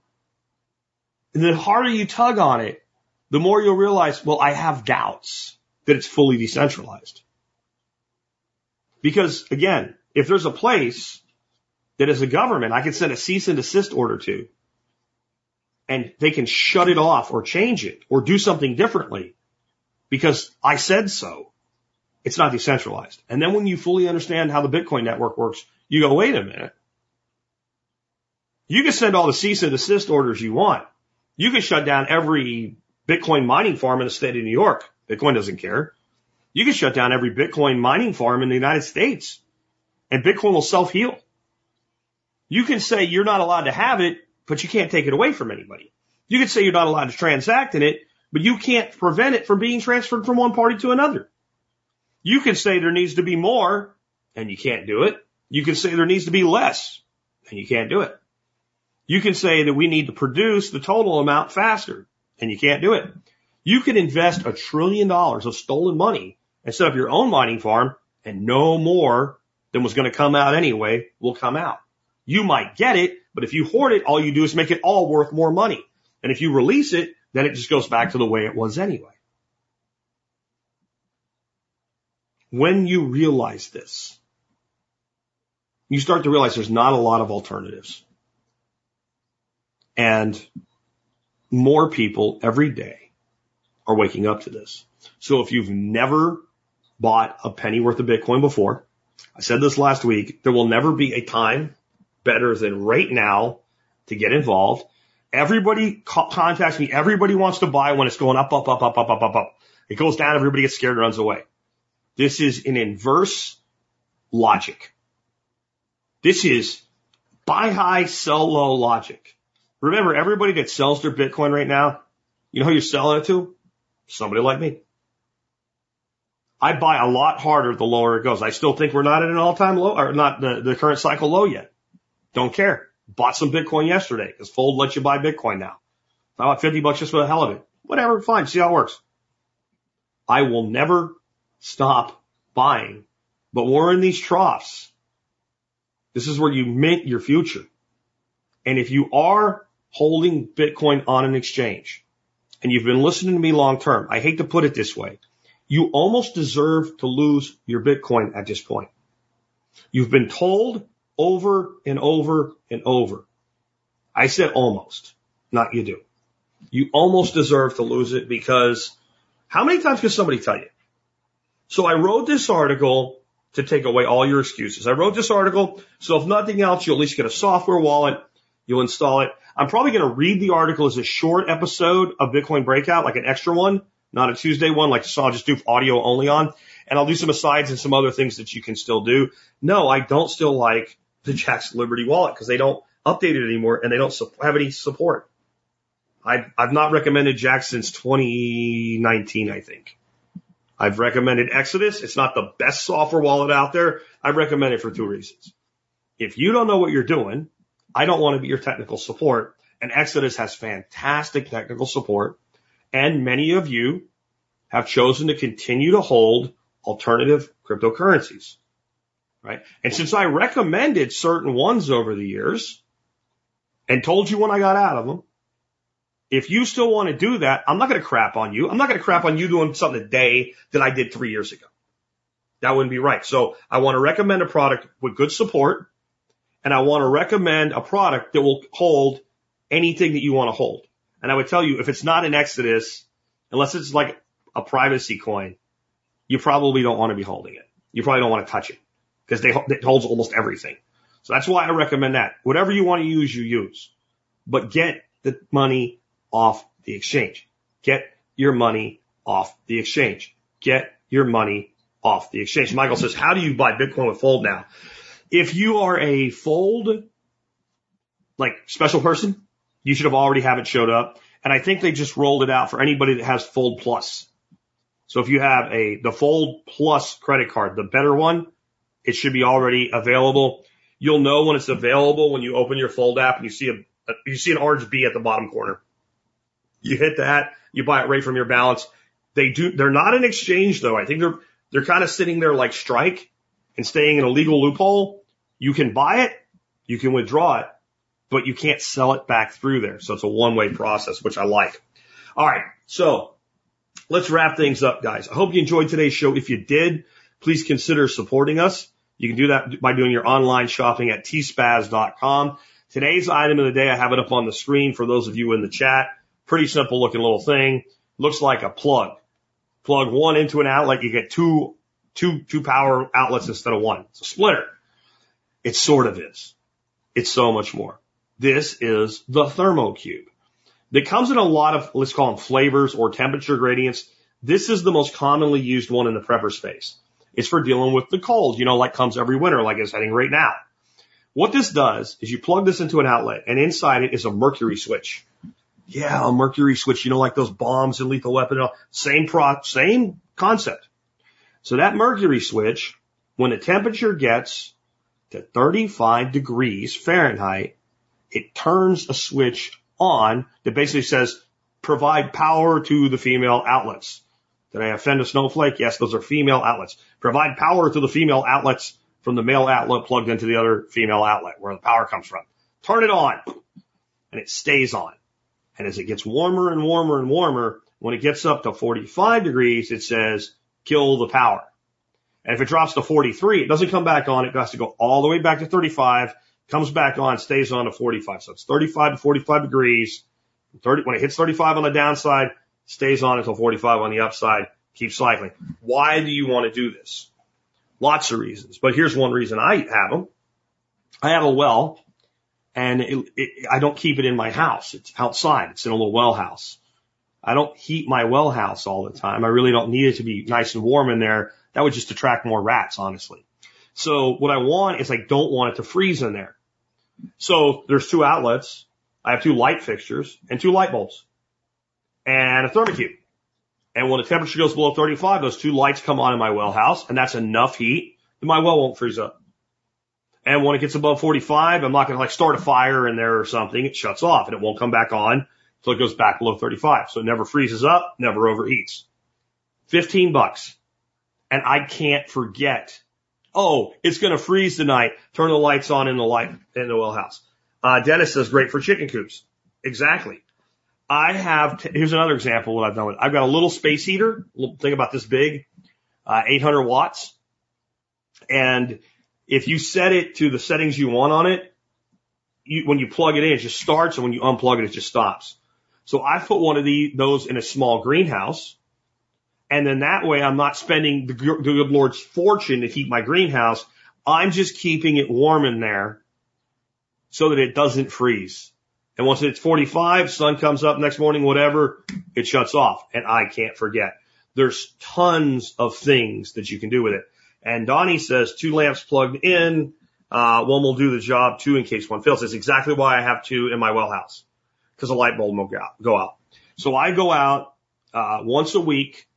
And the harder you tug on it, the more you'll realize, well, I have doubts that it's fully decentralized. Because again, if there's a place that is a government, I can send a cease and desist order to and they can shut it off or change it or do something differently because I said so. It's not decentralized. And then when you fully understand how the Bitcoin network works, you go, wait a minute. You can send all the cease and desist orders you want. You can shut down every Bitcoin mining farm in the state of New York. Bitcoin doesn't care. You can shut down every Bitcoin mining farm in the United States and Bitcoin will self heal. You can say you're not allowed to have it, but you can't take it away from anybody. You can say you're not allowed to transact in it, but you can't prevent it from being transferred from one party to another. You can say there needs to be more and you can't do it. You can say there needs to be less and you can't do it. You can say that we need to produce the total amount faster and you can't do it. You can invest a trillion dollars of stolen money and set up your own mining farm and no more than was going to come out anyway will come out. You might get it, but if you hoard it, all you do is make it all worth more money. And if you release it, then it just goes back to the way it was anyway. When you realize this, you start to realize there's not a lot of alternatives. And more people every day are waking up to this. So if you've never bought a penny worth of Bitcoin before, I said this last week, there will never be a time better than right now to get involved. Everybody co- contacts me. Everybody wants to buy when it's going up, up, up, up, up, up, up, up. It goes down. Everybody gets scared and runs away. This is an inverse logic. This is buy high, sell low logic. Remember, everybody that sells their Bitcoin right now, you know who you're selling it to? Somebody like me. I buy a lot harder the lower it goes. I still think we're not at an all time low or not the, the current cycle low yet. Don't care. Bought some Bitcoin yesterday because Fold lets you buy Bitcoin now. I bought 50 bucks just for the hell of it. Whatever, fine. See how it works. I will never stop buying, but we're in these troughs. This is where you mint your future. And if you are holding Bitcoin on an exchange and you've been listening to me long term, I hate to put it this way. You almost deserve to lose your Bitcoin at this point. You've been told over and over and over. I said almost, not you do. You almost deserve to lose it because how many times can somebody tell you? So I wrote this article to take away all your excuses. I wrote this article so if nothing else, you'll at least get a software wallet. You'll install it. I'm probably going to read the article as a short episode of Bitcoin Breakout, like an extra one, not a Tuesday one, like so I'll just do audio only on. And I'll do some asides and some other things that you can still do. No, I don't still like the Jaxx Liberty wallet because they don't update it anymore and they don't have any support. I've, I've not recommended Jack since 2019, I think. I've recommended Exodus. It's not the best software wallet out there. I recommend it for two reasons. If you don't know what you're doing, I don't want to be your technical support. And Exodus has fantastic technical support. And many of you have chosen to continue to hold alternative cryptocurrencies, right? And since I recommended certain ones over the years and told you when I got out of them, if you still want to do that, I'm not going to crap on you. I'm not going to crap on you doing something today that I did three years ago. That wouldn't be right. So I want to recommend a product with good support and I want to recommend a product that will hold anything that you want to hold. And I would tell you if it's not an Exodus, unless it's like a privacy coin, you probably don't want to be holding it. You probably don't want to touch it because they, it holds almost everything. So that's why I recommend that. Whatever you want to use, you use, but get the money off the exchange. Get your money off the exchange. Get your money off the exchange. Michael says, how do you buy Bitcoin with Fold now? If you are a Fold, like special person, you should have already have it showed up. And I think they just rolled it out for anybody that has Fold Plus. So if you have a, the Fold Plus credit card, the better one, it should be already available. You'll know when it's available when you open your Fold app and you see a, you see an orange B at the bottom corner. You hit that, you buy it right from your balance. They do, they're not an exchange though. I think they're, they're kind of sitting there like strike and staying in a legal loophole. You can buy it, you can withdraw it, but you can't sell it back through there. So it's a one way process, which I like. All right. So let's wrap things up, guys. I hope you enjoyed today's show. If you did, please consider supporting us. You can do that by doing your online shopping at tspaz.com. Today's item of the day, I have it up on the screen for those of you in the chat. Pretty simple looking little thing. Looks like a plug. Plug one into an outlet, you get two, two, two power outlets instead of one. It's a splitter. It sort of is. It's so much more. This is the thermocube. That comes in a lot of, let's call them flavors or temperature gradients. This is the most commonly used one in the prepper space. It's for dealing with the cold, you know, like comes every winter, like it's heading right now. What this does is you plug this into an outlet and inside it is a mercury switch. Yeah, a mercury switch, you know, like those bombs and lethal weapon, same pro, same concept. So that mercury switch, when the temperature gets to 35 degrees Fahrenheit, it turns a switch on that basically says provide power to the female outlets. Did I offend a snowflake? Yes, those are female outlets. Provide power to the female outlets from the male outlet plugged into the other female outlet where the power comes from. Turn it on and it stays on. And as it gets warmer and warmer and warmer, when it gets up to 45 degrees, it says kill the power. And if it drops to 43, it doesn't come back on. It has to go all the way back to 35, comes back on, stays on to 45. So it's 35 to 45 degrees. 30, when it hits 35 on the downside, stays on until 45 on the upside, keeps cycling. Why do you want to do this? Lots of reasons, but here's one reason I have them. I have a well and it, it, I don't keep it in my house. It's outside. It's in a little well house. I don't heat my well house all the time. I really don't need it to be nice and warm in there. That would just attract more rats, honestly. So what I want is I don't want it to freeze in there. So there's two outlets. I have two light fixtures and two light bulbs and a thermocube. And when the temperature goes below 35, those two lights come on in my well house and that's enough heat that my well won't freeze up. And when it gets above 45, I'm not going to like start a fire in there or something. It shuts off and it won't come back on until it goes back below 35. So it never freezes up, never overheats. 15 bucks. And I can't forget. Oh, it's going to freeze tonight. Turn the lights on in the light in the well house. Uh, Dennis says great for chicken coops. Exactly. I have, t- here's another example what I've done with, I've got a little space heater, little thing about this big, uh, 800 watts. And if you set it to the settings you want on it, you, when you plug it in, it just starts, and when you unplug it, it just stops. So I put one of the, those in a small greenhouse, and then that way I'm not spending the, the good Lord's fortune to heat my greenhouse. I'm just keeping it warm in there so that it doesn't freeze. And once it's 45, sun comes up next morning, whatever, it shuts off. And I can't forget. There's tons of things that you can do with it. And Donnie says two lamps plugged in. Uh, one will do the job, two in case one fails. That's exactly why I have two in my well house because a light bulb will go out. Go out. So I go out, uh, once a week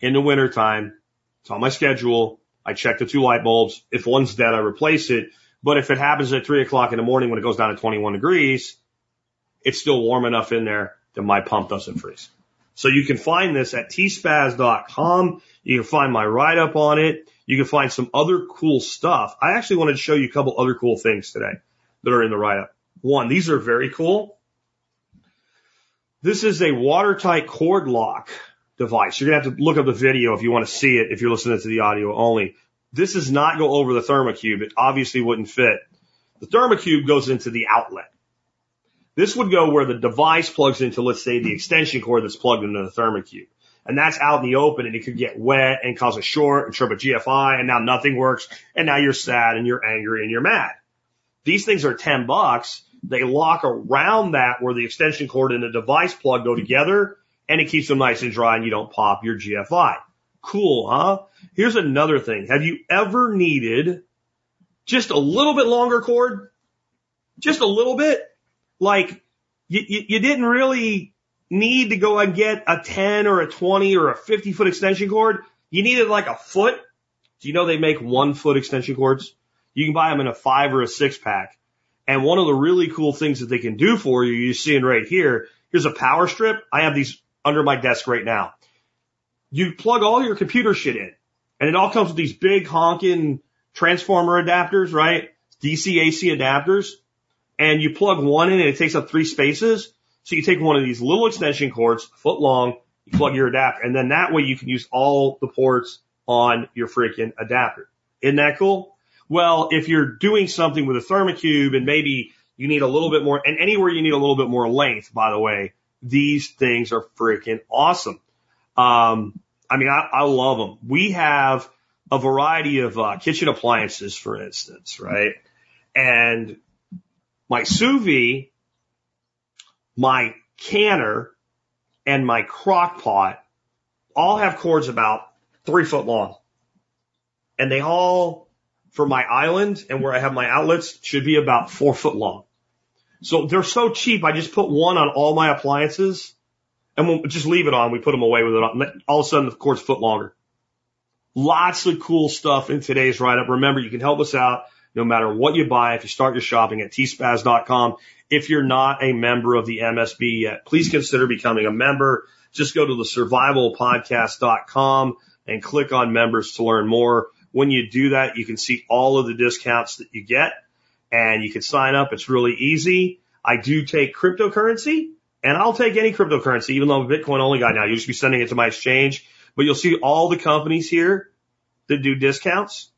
in the wintertime. It's on my schedule. I check the two light bulbs. If one's dead, I replace it. But if it happens at three o'clock in the morning when it goes down to 21 degrees, it's still warm enough in there that my pump doesn't freeze. So you can find this at tspaz.com. You can find my write up on it. You can find some other cool stuff. I actually wanted to show you a couple other cool things today that are in the write up. One, these are very cool. This is a watertight cord lock device. You're going to have to look up the video if you want to see it, if you're listening to the audio only. This does not go over the thermocube. It obviously wouldn't fit. The thermocube goes into the outlet. This would go where the device plugs into, let's say, the extension cord that's plugged into the thermocube. And that's out in the open and it could get wet and cause a short and trip a GFI and now nothing works and now you're sad and you're angry and you're mad. These things are 10 bucks. They lock around that where the extension cord and the device plug go together and it keeps them nice and dry and you don't pop your GFI. Cool, huh? Here's another thing. Have you ever needed just a little bit longer cord? Just a little bit? Like, you, you, you didn't really need to go and get a 10 or a 20 or a 50 foot extension cord. You needed like a foot. Do you know they make one foot extension cords? You can buy them in a five or a six pack. And one of the really cool things that they can do for you, you're seeing right here, here's a power strip. I have these under my desk right now. You plug all your computer shit in and it all comes with these big honking transformer adapters, right? DC AC adapters and you plug one in and it takes up three spaces. So you take one of these little extension cords, foot long, you plug your adapter, and then that way you can use all the ports on your freaking adapter. Isn't that cool? Well, if you're doing something with a thermocube and maybe you need a little bit more, and anywhere you need a little bit more length, by the way, these things are freaking awesome. Um, I mean, I, I love them. We have a variety of uh, kitchen appliances, for instance, right? And my sous vide, my canner, and my crock pot all have cords about three foot long. And they all, for my island and where I have my outlets, should be about four foot long. So they're so cheap. I just put one on all my appliances and we'll just leave it on. We put them away with it on. All of a sudden the cord's foot longer. Lots of cool stuff in today's write up. Remember, you can help us out no matter what you buy. If you start your shopping at tspaz.com, if you're not a member of the MSB yet, please consider becoming a member. Just go to the survivalpodcast.com and click on members to learn more. When you do that, you can see all of the discounts that you get and you can sign up. It's really easy. I do take cryptocurrency and I'll take any cryptocurrency, even though I'm a Bitcoin only guy now. You just be sending it to my exchange, but you'll see all the companies here that do discounts.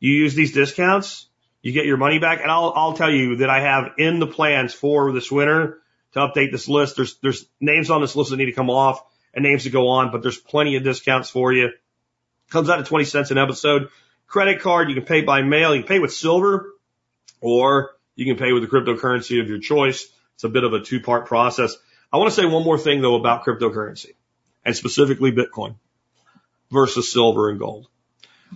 You use these discounts, you get your money back. And I'll, I'll tell you that I have in the plans for this winter to update this list. There's, there's names on this list that need to come off and names to go on, but there's plenty of discounts for you. Comes out at 20 cents an episode. Credit card, you can pay by mail. You can pay with silver or you can pay with the cryptocurrency of your choice. It's a bit of a two part process. I want to say one more thing though about cryptocurrency and specifically Bitcoin versus silver and gold.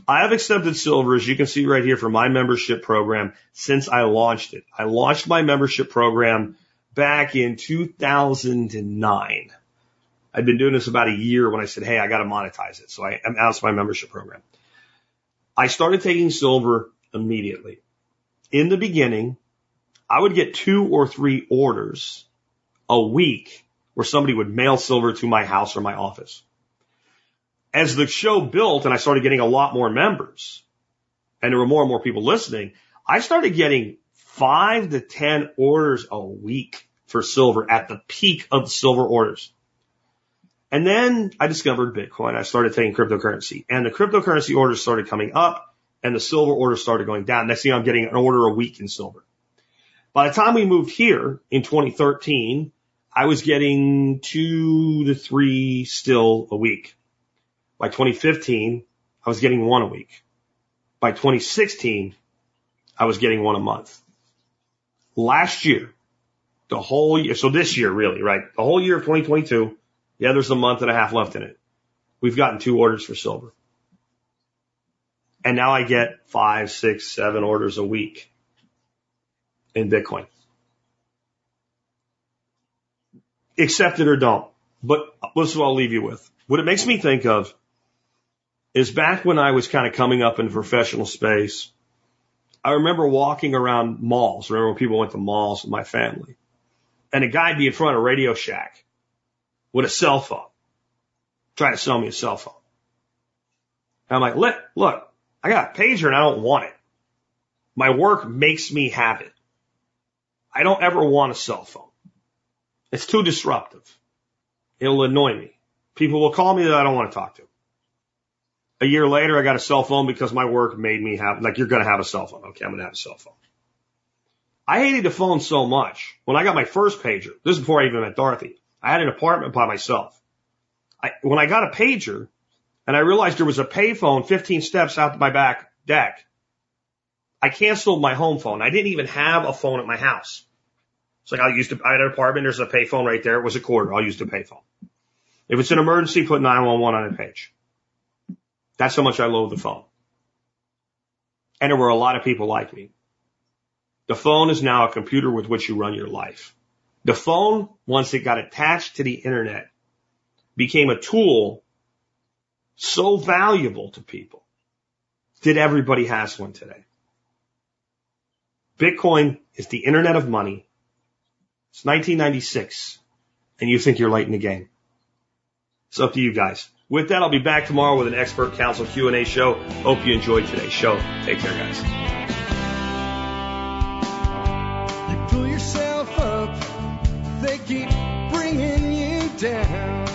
I have accepted silver, as you can see right here, for my membership program since I launched it. I launched my membership program back in 2009. I'd been doing this about a year when I said, Hey, I got to monetize it. So I announced my membership program. I started taking silver immediately. In the beginning, I would get two or three orders a week where somebody would mail silver to my house or my office as the show built and I started getting a lot more members and there were more and more people listening, I started getting five to 10 orders a week for silver at the peak of silver orders. And then I discovered Bitcoin. I started taking cryptocurrency and the cryptocurrency orders started coming up and the silver orders started going down. Next thing I'm getting an order a week in silver. By the time we moved here in 2013, I was getting two to three still a week. By 2015, I was getting one a week. By 2016, I was getting one a month. Last year, the whole year, so this year really, right? The whole year of 2022, yeah, there's a month and a half left in it. We've gotten two orders for silver. And now I get five, six, seven orders a week in Bitcoin. Accept it or don't. But this is what I'll leave you with. What it makes me think of is back when I was kind of coming up in the professional space. I remember walking around malls. Remember when people went to malls with my family and a guy'd be in front of Radio Shack with a cell phone trying to sell me a cell phone. And I'm like, look, look, I got a pager and I don't want it. My work makes me have it. I don't ever want a cell phone. It's too disruptive. It'll annoy me. People will call me that I don't want to talk to. A year later, I got a cell phone because my work made me have, like, you're going to have a cell phone. Okay, I'm going to have a cell phone. I hated the phone so much. When I got my first pager, this is before I even met Dorothy, I had an apartment by myself. I, when I got a pager and I realized there was a payphone 15 steps out my back deck, I canceled my home phone. I didn't even have a phone at my house. It's like I used to, I had an apartment. There's a payphone right there. It was a quarter. I'll use the payphone. If it's an emergency, put 911 on a page. That's how much I loathe the phone. And there were a lot of people like me. The phone is now a computer with which you run your life. The phone, once it got attached to the internet, became a tool so valuable to people that everybody has one today. Bitcoin is the internet of money. It's 1996 and you think you're late in the game. It's up to you guys. With that, I'll be back tomorrow with an expert council Q&A show. Hope you enjoyed today's show. Take care, guys. You pull yourself up, they keep bringing you down.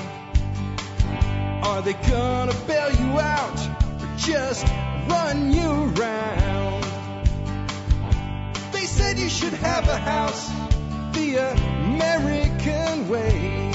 Are they gonna bail you out or just run you around? They said you should have a house the American way.